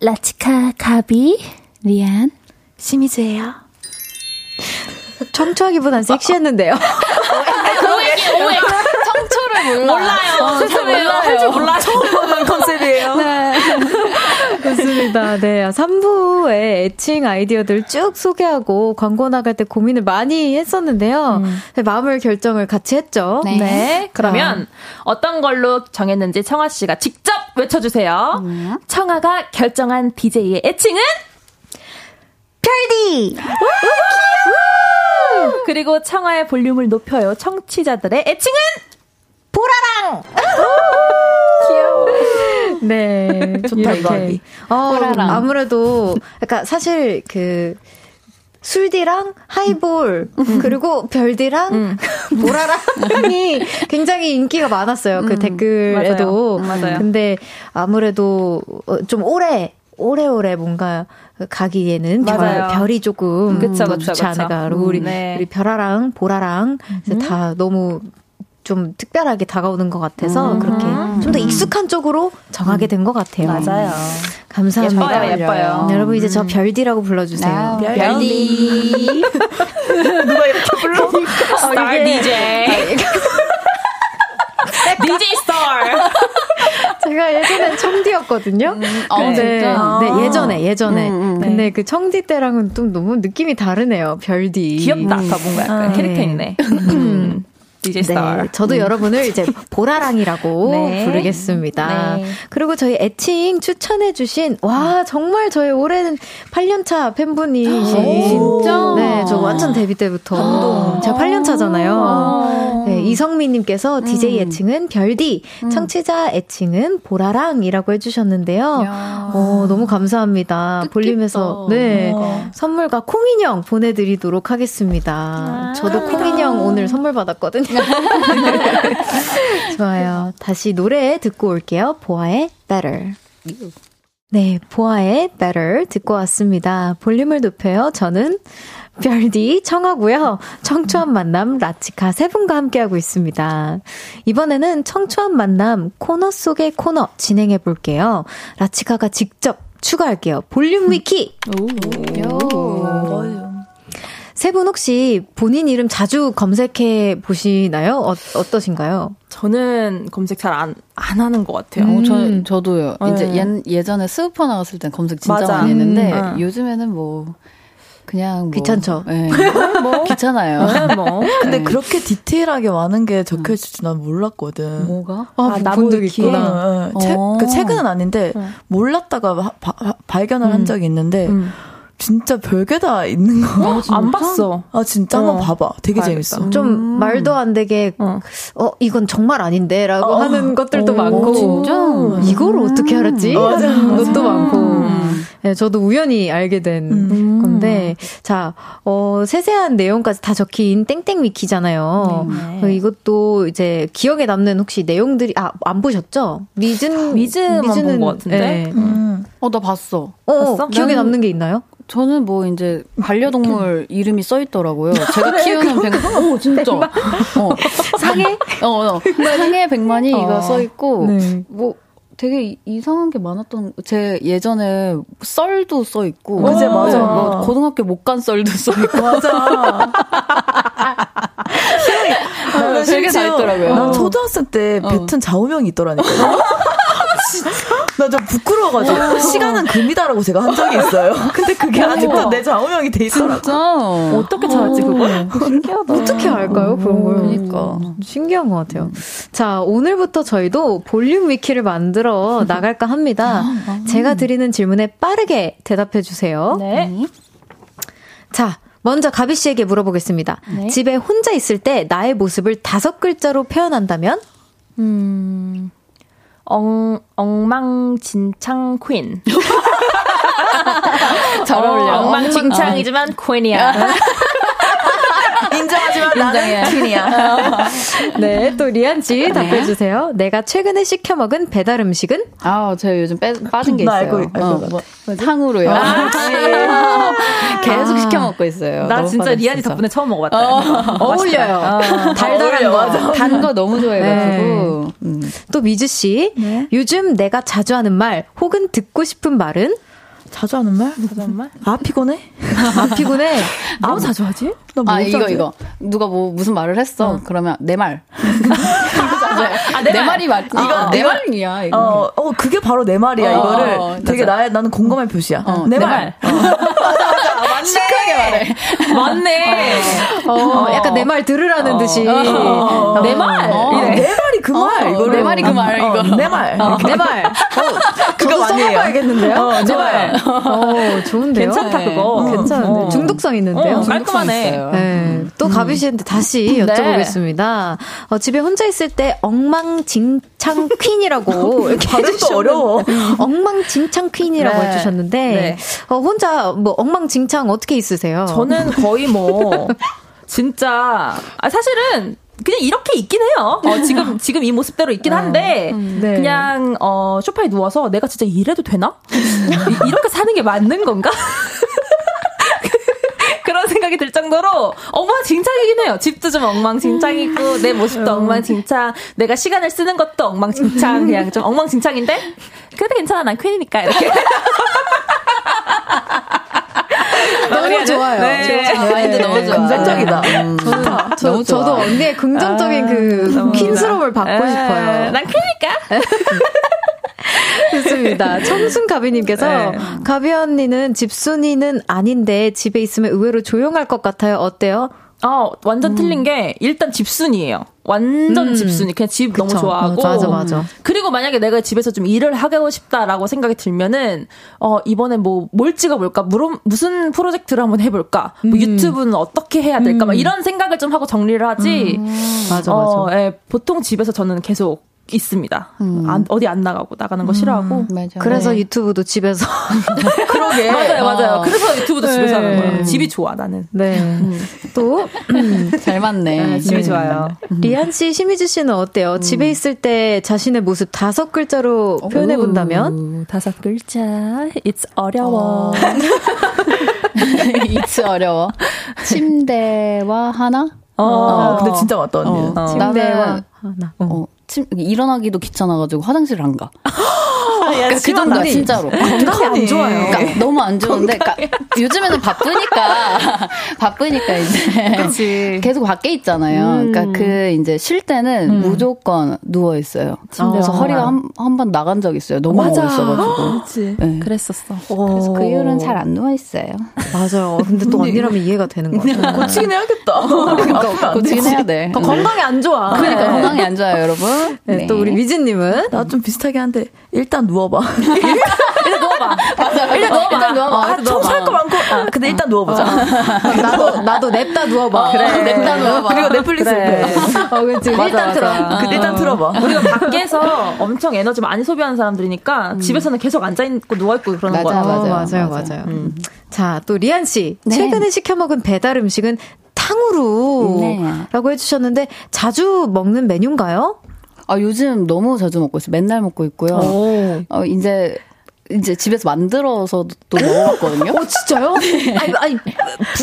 라치카, 가비, 리안, 심이즈예요. 청초하기보단 섹시했는데요. 오해, 오해. 청초를 몰라. 몰라요. 어, 몰라요. 할줄 몰라. 처음 보는 컨셉이에요. 네. 좋습니다. 네. 3부에 애칭 아이디어들 쭉 소개하고 광고 나갈 때 고민을 많이 했었는데요. 음. 네, 마음을 결정을 같이 했죠. 네. 네. 그러면 어떤 걸로 정했는지 청아 씨가 직접 외쳐주세요. 음. 청아가 결정한 DJ의 애칭은? 별디! 그리고 청아의 볼륨을 높여요. 청취자들의 애칭은? 보라랑! 귀여워. 네. 좋다, 이렇게. 어, 보라랑. 아무래도, 그러니까 사실 그, 술디랑 하이볼 음. 그리고 별디랑 음. 보라랑이 굉장히 인기가 많았어요 그 음. 댓글에도 맞아요. 맞아요. 근데 아무래도 어, 좀 오래 오래오래 뭔가 가기에는 별, 별이 조금 그쵸, 그쵸, 좋지 그쵸. 않을까. 그리고 우리, 네. 우리 별아랑 보라랑 음. 다 너무 좀 특별하게 다가오는 것 같아서 음. 그렇게 좀 더 익숙한 쪽으로 정하게 된 것 같아요. 맞아요. 감사합니다. 예뻐요, 예뻐요. 여러분 이제 저 음. 별디라고 불러주세요. 네. 별디. 누가 이렇게 불러? 스타 DJ. DJ 스타. 제가 예전엔 청디였거든요. 음, 어, 근데 네, 예전에 예전에. 음, 음, 네. 근데 그 청디 때랑은 좀 너무 느낌이 다르네요. 별디. 귀엽다. 음. 뭔가 약간 아, 캐릭터 있네. 음. DJ 스타. 네, 저도 음. 여러분을 이제 볼하랑이라고 네. 부르겠습니다. 네. 그리고 저희 애칭 추천해주신, 와, 정말 저의 오랜 8년차 팬분이신. 진짜? 네, 저 완전 데뷔 때부터. 아. 제가 8년차잖아요. 네, 이성미님께서 DJ 음. 애칭은 별디, 음. 청취자 애칭은 보라랑이라고 해주셨는데요. 어, 너무 감사합니다. 뜻깊다. 볼륨에서, 네, 어. 선물과 콩인형 보내드리도록 하겠습니다. 아, 저도 콩인형 오늘 선물 받았거든요. 좋아요. 다시 노래 듣고 올게요. 보아의 Better. 네, 보아의 Better 듣고 왔습니다. 볼륨을 높여요. 저는 별디 청하고요. 청초한 만남 라치카 세 분과 함께하고 있습니다. 이번에는 청초한 만남 코너 속의 코너 진행해 볼게요. 라치카가 직접 추가할게요. 볼륨 위키. 오. 오. 세 분 혹시 본인 이름 자주 검색해 보시나요? 어, 어떠신가요? 저는 검색 잘 안 안 하는 것 같아요. 음. 어, 저 저도요. 네. 이제 예, 예전에 스우파 나갔을 땐 검색 진짜 맞아. 많이 했는데 음. 요즘에는 뭐 그냥 뭐, 귀찮죠. 네. 뭐 귀찮아요. 네, 뭐. 근데 네. 그렇게 디테일하게 많은 게 적혀 있을 줄 난 몰랐거든. 뭐가? 아, 아 나본 적 있구나. 네. 책, 그러니까 책은 아닌데 몰랐다가 바, 바, 발견을 음. 한 적이 있는데 음. 진짜 별게 다 있는 거. 어, 안 봤어. 아, 진짜 어. 한번 봐봐. 되게 봐야겠다. 재밌어. 좀 음. 말도 안 되게, 어. 어, 이건 정말 아닌데? 라고 어. 하는 것들도 오, 많고. 진짜? 이걸 어떻게 알았지? 맞아, 하는 것도 많고. 음. 네, 저도 우연히 알게 된 음. 건데, 자, 어, 세세한 내용까지 다 적힌 땡땡 위키잖아요. 네. 어, 이것도 이제 기억에 남는 혹시 내용들이, 아, 안 보셨죠? 미즌, 미즈만 미즈는, 본것 같은데? 네. 음. 어, 나 봤어. 어, 봤어? 기억에 남는 게 있나요? 저는 뭐 이제 반려동물 이름이 써 있더라고요. 제가 키우는 백만. 오 진짜. 어. 상해? 어, 어. 상해 백만이 어. 이거 써 있고 네. 뭐 되게 이상한 게 많았던 제 예전에 썰도 써 있고 맞아 맞아 뭐 고등학교 못 간 썰도 써 있고 맞아 되게 다 있더라고요. 난 초등학생 때 어. 뱉은 좌우명이 있더라니까요. 나 좀 부끄러워가지고 어. 시간은 금이다라고 제가 한 적이 있어요. 근데 그게 아직도 내 좌우명이 돼 있더라고. 진짜 어떻게 찾았지 그걸? 신기하다. 어떻게 알까요 그런 걸? 그러니까 신기한 것 같아요. 자 오늘부터 저희도 볼륨 위키를 만들어 나갈까 합니다. 제가 드리는 질문에 빠르게 대답해 주세요. 네. 자. 먼저 가비 씨에게 물어보겠습니다. 네. 집에 혼자 있을 때 나의 모습을 다섯 글자로 표현한다면? 음, 엉, 엉망진창 퀸. 잘 어울려. 엉망진창이지만 퀸이야. 인정하지만 나는 퀸이야. 네, 또 리안 씨 네. 답해 주세요. 내가 최근에 시켜 먹은 배달 음식은? 아, 제가 요즘 빼, 빠진 게 있어요. 알고, 알고 어, 뭐, 탕후루요. 아, 계속 시켜 먹고 있어요. 나 진짜 리안이 덕분에 처음 먹어봤다. 어, 울려요 어, 달달한 거. 단 거 너무 좋아해가지고. 네. 음. 또 미주 씨, 네. 요즘 내가 자주 하는 말 혹은 듣고 싶은 말은? 자주 하는 말? 자주 하는 말? 아 피곤해? 아 피곤해? 뭐 자주 하지? 아 이거 자주? 이거 누가 뭐 무슨 말을 했어? 어. 그러면 내 말. 아, 내, 내 말. 이 맞. 이거 아, 내 말이야. 이거. 어, 어 그게 바로 내 말이야. 어, 이거를 어, 되게 나의 나는 공감의 표시야. 어, 내, 내, 말. 말. 맞네. 시크하게 말해. 맞네. 어, 어, 약간 내 말 들으라는 듯이. 내 말. 이래. 내 말이 그 말. 이거 내 말이 그 말. 이거. 내 말. 내 말. 그거 많이 해요. 봐야겠는데요. 내 말. 어, 좋은데요. 괜찮다 그거. 괜찮은데. 중독성 있는데요. 깔끔하네. 네. 또 가비 씨한테 다시 네. 여쭤보겠습니다. 어, 집에 혼자 있을 때 엉망진창 퀸이라고 이렇게 발음도 어려워. 엉망진창 퀸이라고 네. 해주셨는데 네. 어, 혼자 뭐 엉망진창 어떻게 있으세요? 저는 거의 뭐 진짜 아, 사실은 그냥 이렇게 있긴 해요. 어, 지금 지금 이 모습대로 있긴 네. 한데 음, 네. 그냥 어, 소파에 누워서 내가 진짜 이래도 되나? 이, 이렇게 사는 게 맞는 건가? 그런 생각이 들 정도로 엉망진창이긴 해요. 집도 좀 엉망진창이고 내 모습도 음. 엉망진창, 내가 시간을 쓰는 것도 엉망진창, 그냥 좀 엉망진창인데 그래도 괜찮아 난 퀸이니까 이렇게. 너무 좋아요. 네. 마인드 너무 좋아. 긍정적이다. 음. 좋다. 저, 너무 저도 언니의 긍정적인 아, 그 퀸스러움을 받고 아, 싶어요. 난 퀸이니까. 좋습니다. 청순가비님께서 네. 가비 언니는 집순이는 아닌데 집에 있으면 의외로 조용할 것 같아요. 어때요? 어, 완전 음. 틀린 게 일단 집순이에요. 완전 음. 집순이. 그냥 집 그쵸. 너무 좋아하고. 맞아, 맞아. 그리고 만약에 내가 집에서 좀 일을 하고 싶다라고 생각이 들면은 어, 이번에 뭐 뭘 찍어 볼까? 무슨 무슨 프로젝트를 한번 해 볼까? 뭐 음. 뭐 유튜브는 어떻게 해야 될까? 막 음. 이런 생각을 좀 하고 정리를 하지. 음. 맞아, 맞아. 어, 예, 보통 집에서 저는 계속 있습니다. 음. 안, 어디 안 나가고 나가는 거 싫어하고. 음, 그래서 네. 유튜브도 집에서. 그러게. 맞아요, 맞아요. 어. 그래서 유튜브도 집에서 네. 하는 거예요. 집이 좋아 나는. 네. 음. 또. 잘 맞네. 네, 집이 네. 좋아요. 음. 리안 씨, 심희주 씨는 어때요? 음. 집에 있을 때 자신의 모습 다섯 글자로 표현해 본다면? 다섯 글자. It's 어려워. 어. It's 어려워. 침대와 하나? 어, 어, 근데 진짜 맞다, 언니. 어. 침대와 하나. 어. 침, 일어나기도 귀찮아가지고 화장실을 안 가. 그러니까 그 정도야 진짜로. 건강이 안 좋아요. 그러니까 너무 안 좋은데 그러니까 요즘에는 바쁘니까 바쁘니까 이제 그치. 계속 밖에 있잖아요. 음. 그러니까 그 이제 쉴 때는 음. 무조건 누워 있어요. 침대에서 어. 허리가 한 한 번 나간 적 있어요. 너무 누워 있어가지고. 그렇지. 네. 그랬었어. 그래서 그 이후로는 잘 안 누워 있어요. 맞아요. 근데 또 언니라면 이해가 되는 거 같아요. 고치긴 해야겠다. 그러니까 고치긴 해야 돼. 건강이 안 좋아. 그러니까 네. 건강이 안 좋아요, 여러분. 네, 네. 또 우리 미진님은 나 좀 비슷하게 한데 일단 누워봐. 일단 누워봐. 맞아. 일단 누워봐. 일단 누워봐. 아, 청소할 거 많고. 아, 근데 일단 누워보자. 어. 나도 나도 냅다 누워봐. 어, 그래. 냅다 누워봐. 그리고 넷플릭스. 그래. 어, 그렇지. 맞아, 일단 맞아. 틀어. 그, 일단 틀어봐. 우리가 밖에서 엄청 에너지 많이 소비하는 사람들이니까 음. 집에서는 계속 앉아 있고 누워 있고 그러는 거야. 맞아, 맞아요, 맞아요, 맞아요. 음. 자, 또 리안 씨 네. 최근에 시켜 먹은 배달 음식은 탕후루라고 네. 해주셨는데 자주 먹는 메뉴인가요? 아, 요즘 너무 자주 먹고 있어요. 맨날 먹고 있고요. 오. 어, 이제 이제 집에서 만들어서 또 먹어봤거든요. 어, 진짜요? 네. 아니, 아니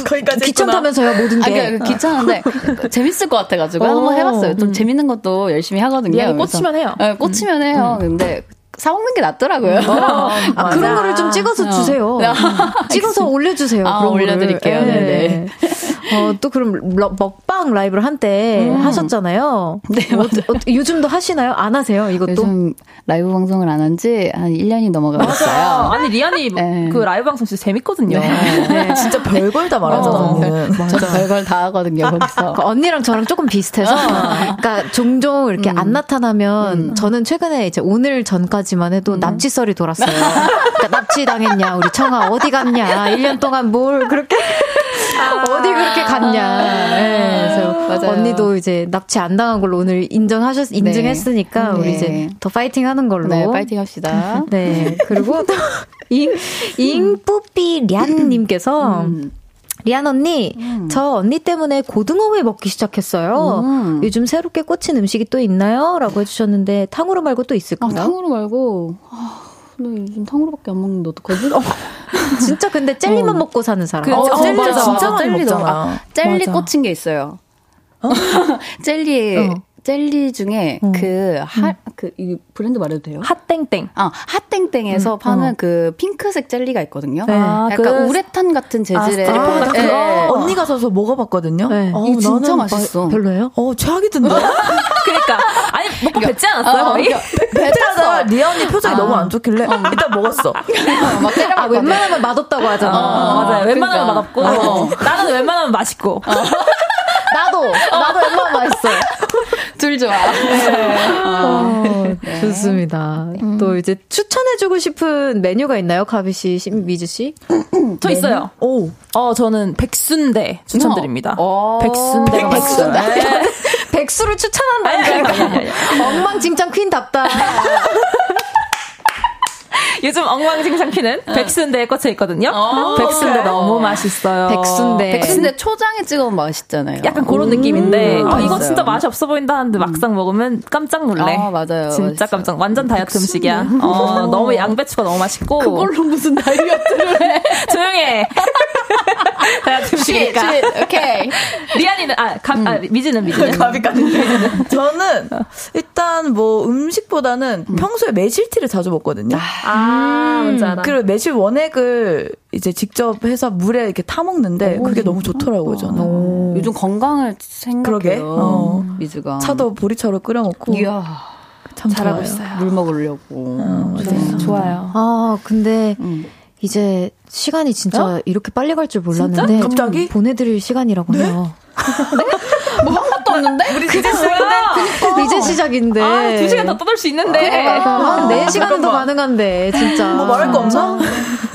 거기까지 귀찮다면서요, 모든 게. 아니, 그러니까 귀찮은데 재밌을 것 같아가지고 한번 해봤어요. 좀 음. 재밌는 것도 열심히 하거든요. 예, 꽂히면 해요. 네, 꽂히면 음. 해요. 음. 근데 사먹는 게 낫더라고요. 어, 아, 그런 거를 좀 찍어서 주세요. 어. 찍어서 올려주세요. 아, 올려드릴게요. 네. 네. 어, 또 그럼 러, 먹방 라이브를 한때 음. 하셨잖아요. 네, 어, 어, 요즘도 하시나요? 안 하세요? 이것도? 요즘 라이브 방송을 안 한 지 한 1년이 넘어가셨어요. 아니, 리안이 네. 그 라이브 방송 진짜 재밌거든요. 네. 네. 진짜 별걸 다 말하잖아요. 어, 저도 별걸 다 하거든요, 거기서. 그 언니랑 저랑 조금 비슷해서, 그러니까 종종 이렇게 음. 안 나타나면, 음. 저는 최근에 이제 오늘 전까지만 해도 음. 납치설이 돌았어요. 그러니까 납치 당했냐, 우리 청하 어디 갔냐, 1년 동안 뭘 그렇게 아~ 어디 그렇게 갔냐. 네, 그래서 맞아요. 언니도 이제 납치 안 당한 걸로 오늘 인정하셨 인증했으니까 네. 우리 이제 네. 더 파이팅 하는 걸로. 네, 파이팅 합시다. 네. 그리고 또 잉, 잉뿌삐 량 님께서 음. 리안 언니, 음. 저 언니 때문에 고등어회 먹기 시작했어요. 음. 요즘 새롭게 꽂힌 음식이 또 있나요? 라고 해주셨는데, 탕후루 말고 또 있을까요? 아, 탕후루 말고, 아, 나 요즘 탕후루밖에 안 먹는데 어떡하지? 어. 진짜 근데 젤리만 어. 먹고 사는 사람. 그, 어, 젤리 진짜 많이 먹잖아. 아, 젤리 맞아. 꽂힌 게 있어요. 어? 젤리. 어. 젤리 중에 어. 그, 하, 음. 그, 이 브랜드 말해도 돼요? 핫땡땡. 아, 핫땡땡에서 음. 파는 어. 그 핑크색 젤리가 있거든요. 네. 아, 약간 그... 우레탄 같은 재질의. 아, 아, 네. 언니가 사서 먹어봤거든요. 네. 어, 이 진짜 맛있어. 별로예요? 어, 최악이던데. 그러니까. 아니, 먹고 뱉지 않았어요, 거의? 뱉다가 리아 언니 표정이 아. 너무 안 좋길래 어. 일단 먹었어. 아, 웬만하면 맛없다고 하잖아. 어, 맞아요. 웬만하면 그러니까. 맛없고. 나는 웬만하면 맛있고. 나도 나도 웬만 맛있어. 둘 좋아. 네. 어, 네. 좋습니다. 음. 또 이제 추천해주고 싶은 메뉴가 있나요, 가비 씨, 미즈 씨? 저 있어요. 오, 어 저는 백순대 추천드립니다. 어. 백순대. 백순대. 네. 백수를 추천한다니까. 엉망진창 퀸답다. 요즘 엉망진창 피는 어. 백순대에 꽂혀 있거든요. 어, 백순대 오 너무 맛있어요. 백순대. 백순대 초장에 찍으면 맛있잖아요. 약간 그런 느낌인데 아, 이거 진짜 맛이 없어 보인다 하는데 막상 음. 먹으면 깜짝 놀래. 아, 맞아요. 진짜 맛있어. 깜짝 완전 다이어트 음식이야. 어, 너무 양배추가 너무 맛있고 그걸로 무슨 다이어트를 해. 조용해. 음식이니까. 오케이. 리안이는 아, 감, 음. 아 미지는 미지는. 가비까지. 저는 일단 뭐 음식보다는 음. 평소에 매실티를 자주 먹거든요. 아. 아, 뭔지 알아. 그리고 매실 원액을 이제 직접 해서 물에 이렇게 타 먹는데 그게 너무 좋더라고요, 저는. 오. 요즘 건강을 생각해요. 어. 미즈가. 차도 보리차로 끓여 먹고. 이야. 참 잘하고 좋아요. 있어요. 물 먹으려고. 어, 네, 좋아요. 아, 근데 음. 이제 시간이 진짜 어? 이렇게 빨리 갈 줄 몰랐는데? 갑자기 보내드릴 시간이라고 네? 해요. 네? 없는데? 우리 이제 시작인데? 이제 시작인데. 아, 두 시간 더 떠들 수 있는데. 한 4시간은 더 가능한데, 진짜. 뭐 말할 거 없나?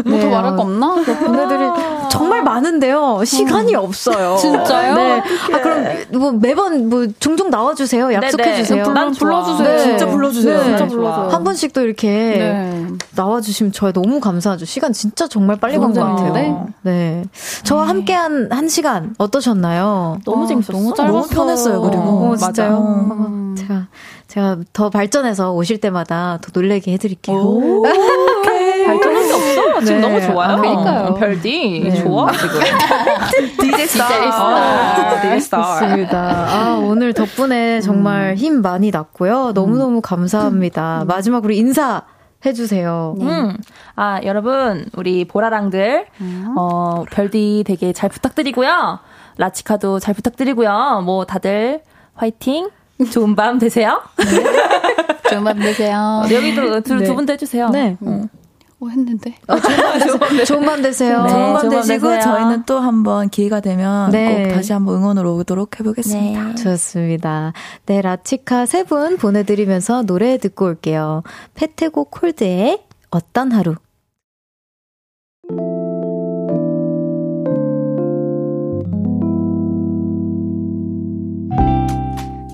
뭐더 네. 말할 거 없나? 보내드릴 정말 많은데요. 시간이 음. 없어요. 진짜요? 네. 아, 그럼 뭐 매번 뭐 종종 나와주세요. 약속해주세요. 난 불러주세요. 네. 진짜 불러주세요. 진짜 불러줘요. 한 번씩 또 이렇게 네. 나와주시면 저희 너무 감사하죠. 시간 진짜 정말 빨리 간 것 같아요. 네. 네. 저와 네. 함께한 한 시간 어떠셨나요? 너무 어, 재밌었어. 너무, 너무 편했어요. 그리고 어, 진짜요. 어, 제가 제가 더 발전해서 오실 때마다 더 놀래게 해드릴게요. 발전한 게 없어. 지금 네. 너무 좋아요. 아, 그러니까요. 별디 네. 좋아 지금. DJ 스타. DJ 스타. 좋습니다. 아 오늘 덕분에 정말 음. 힘 많이 났고요. 너무 너무 감사합니다. 음. 마지막으로 인사. 해주세요. 음. 아, 여러분, 우리 보라랑들, 음. 어, 별디 되게 잘 부탁드리고요. 라치카도 잘 부탁드리고요. 뭐, 다들 화이팅! 좋은 밤 되세요. 네. 좋은 밤 되세요. 여기도 두, 네. 두 분도 해주세요. 네. 음. 뭐 했는데. 어, 좋은 밤 되세요. 네, 좋은 밤 되시고 되세요. 저희는 또 한번 기회가 되면 네. 꼭 다시 한번 응원으로 오도록 해보겠습니다. 네. 좋습니다. 네, 라치카 세 분 보내드리면서 노래 듣고 올게요. 페테고 콜드의 어떤 하루.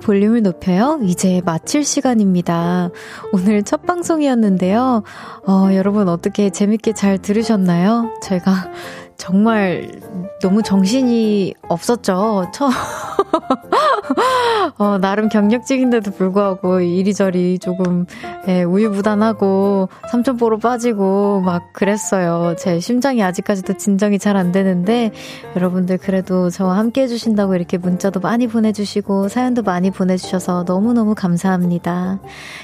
볼륨을 높여요. 이제 마칠 시간입니다. 오늘 첫 방송이었는데요. 어, 여러분 어떻게 재밌게 잘 들으셨나요? 제가 정말 너무 정신이 없었죠. 처, 어, 나름 경력직인데도 불구하고 이리저리 조금 예, 우유부단하고 삼천포로 빠지고 막 그랬어요. 제 심장이 아직까지도 진정이 잘 안 되는데 여러분들 그래도 저와 함께 해주신다고 이렇게 문자도 많이 보내주시고 사연도 많이 보내주셔서 너무너무 감사합니다.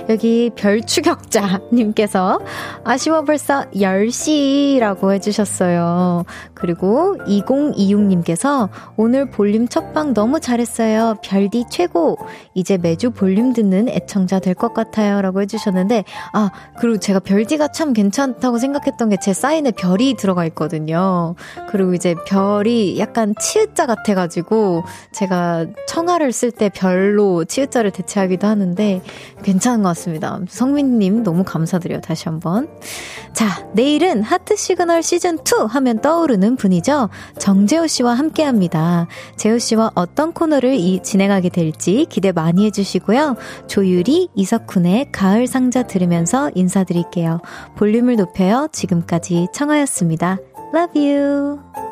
여기 별추격자님께서 아쉬워 벌써 10시라고 해주셨어요. 그리고 2026님께서 오늘 볼륨 첫방 너무 잘했어요. 별디 최고. 이제 매주 볼륨 듣는 애청자 될 것 같아요. 라고 해주셨는데, 아, 그리고 제가 별디가 참 괜찮다고 생각했던 게 제 사인에 별이 들어가 있거든요. 그리고 이제 별이 약간 치읓자 같아가지고, 제가 청아를 쓸 때 별로 치읓자를 대체하기도 하는데, 괜찮은 것 같습니다. 성민님 너무 감사드려요. 다시 한번. 자, 내일은 하트 시그널 시즌2 하면 떠오르는 분이죠. 정재호 씨와 함께 합니다. 재호 씨와 어떤 코너를 이, 진행하게 될지 기대 많이 해주시고요. 조유리, 이석훈의 가을 상자 들으면서 인사드릴게요. 볼륨을 높여요. 지금까지 청하였습니다. Love you.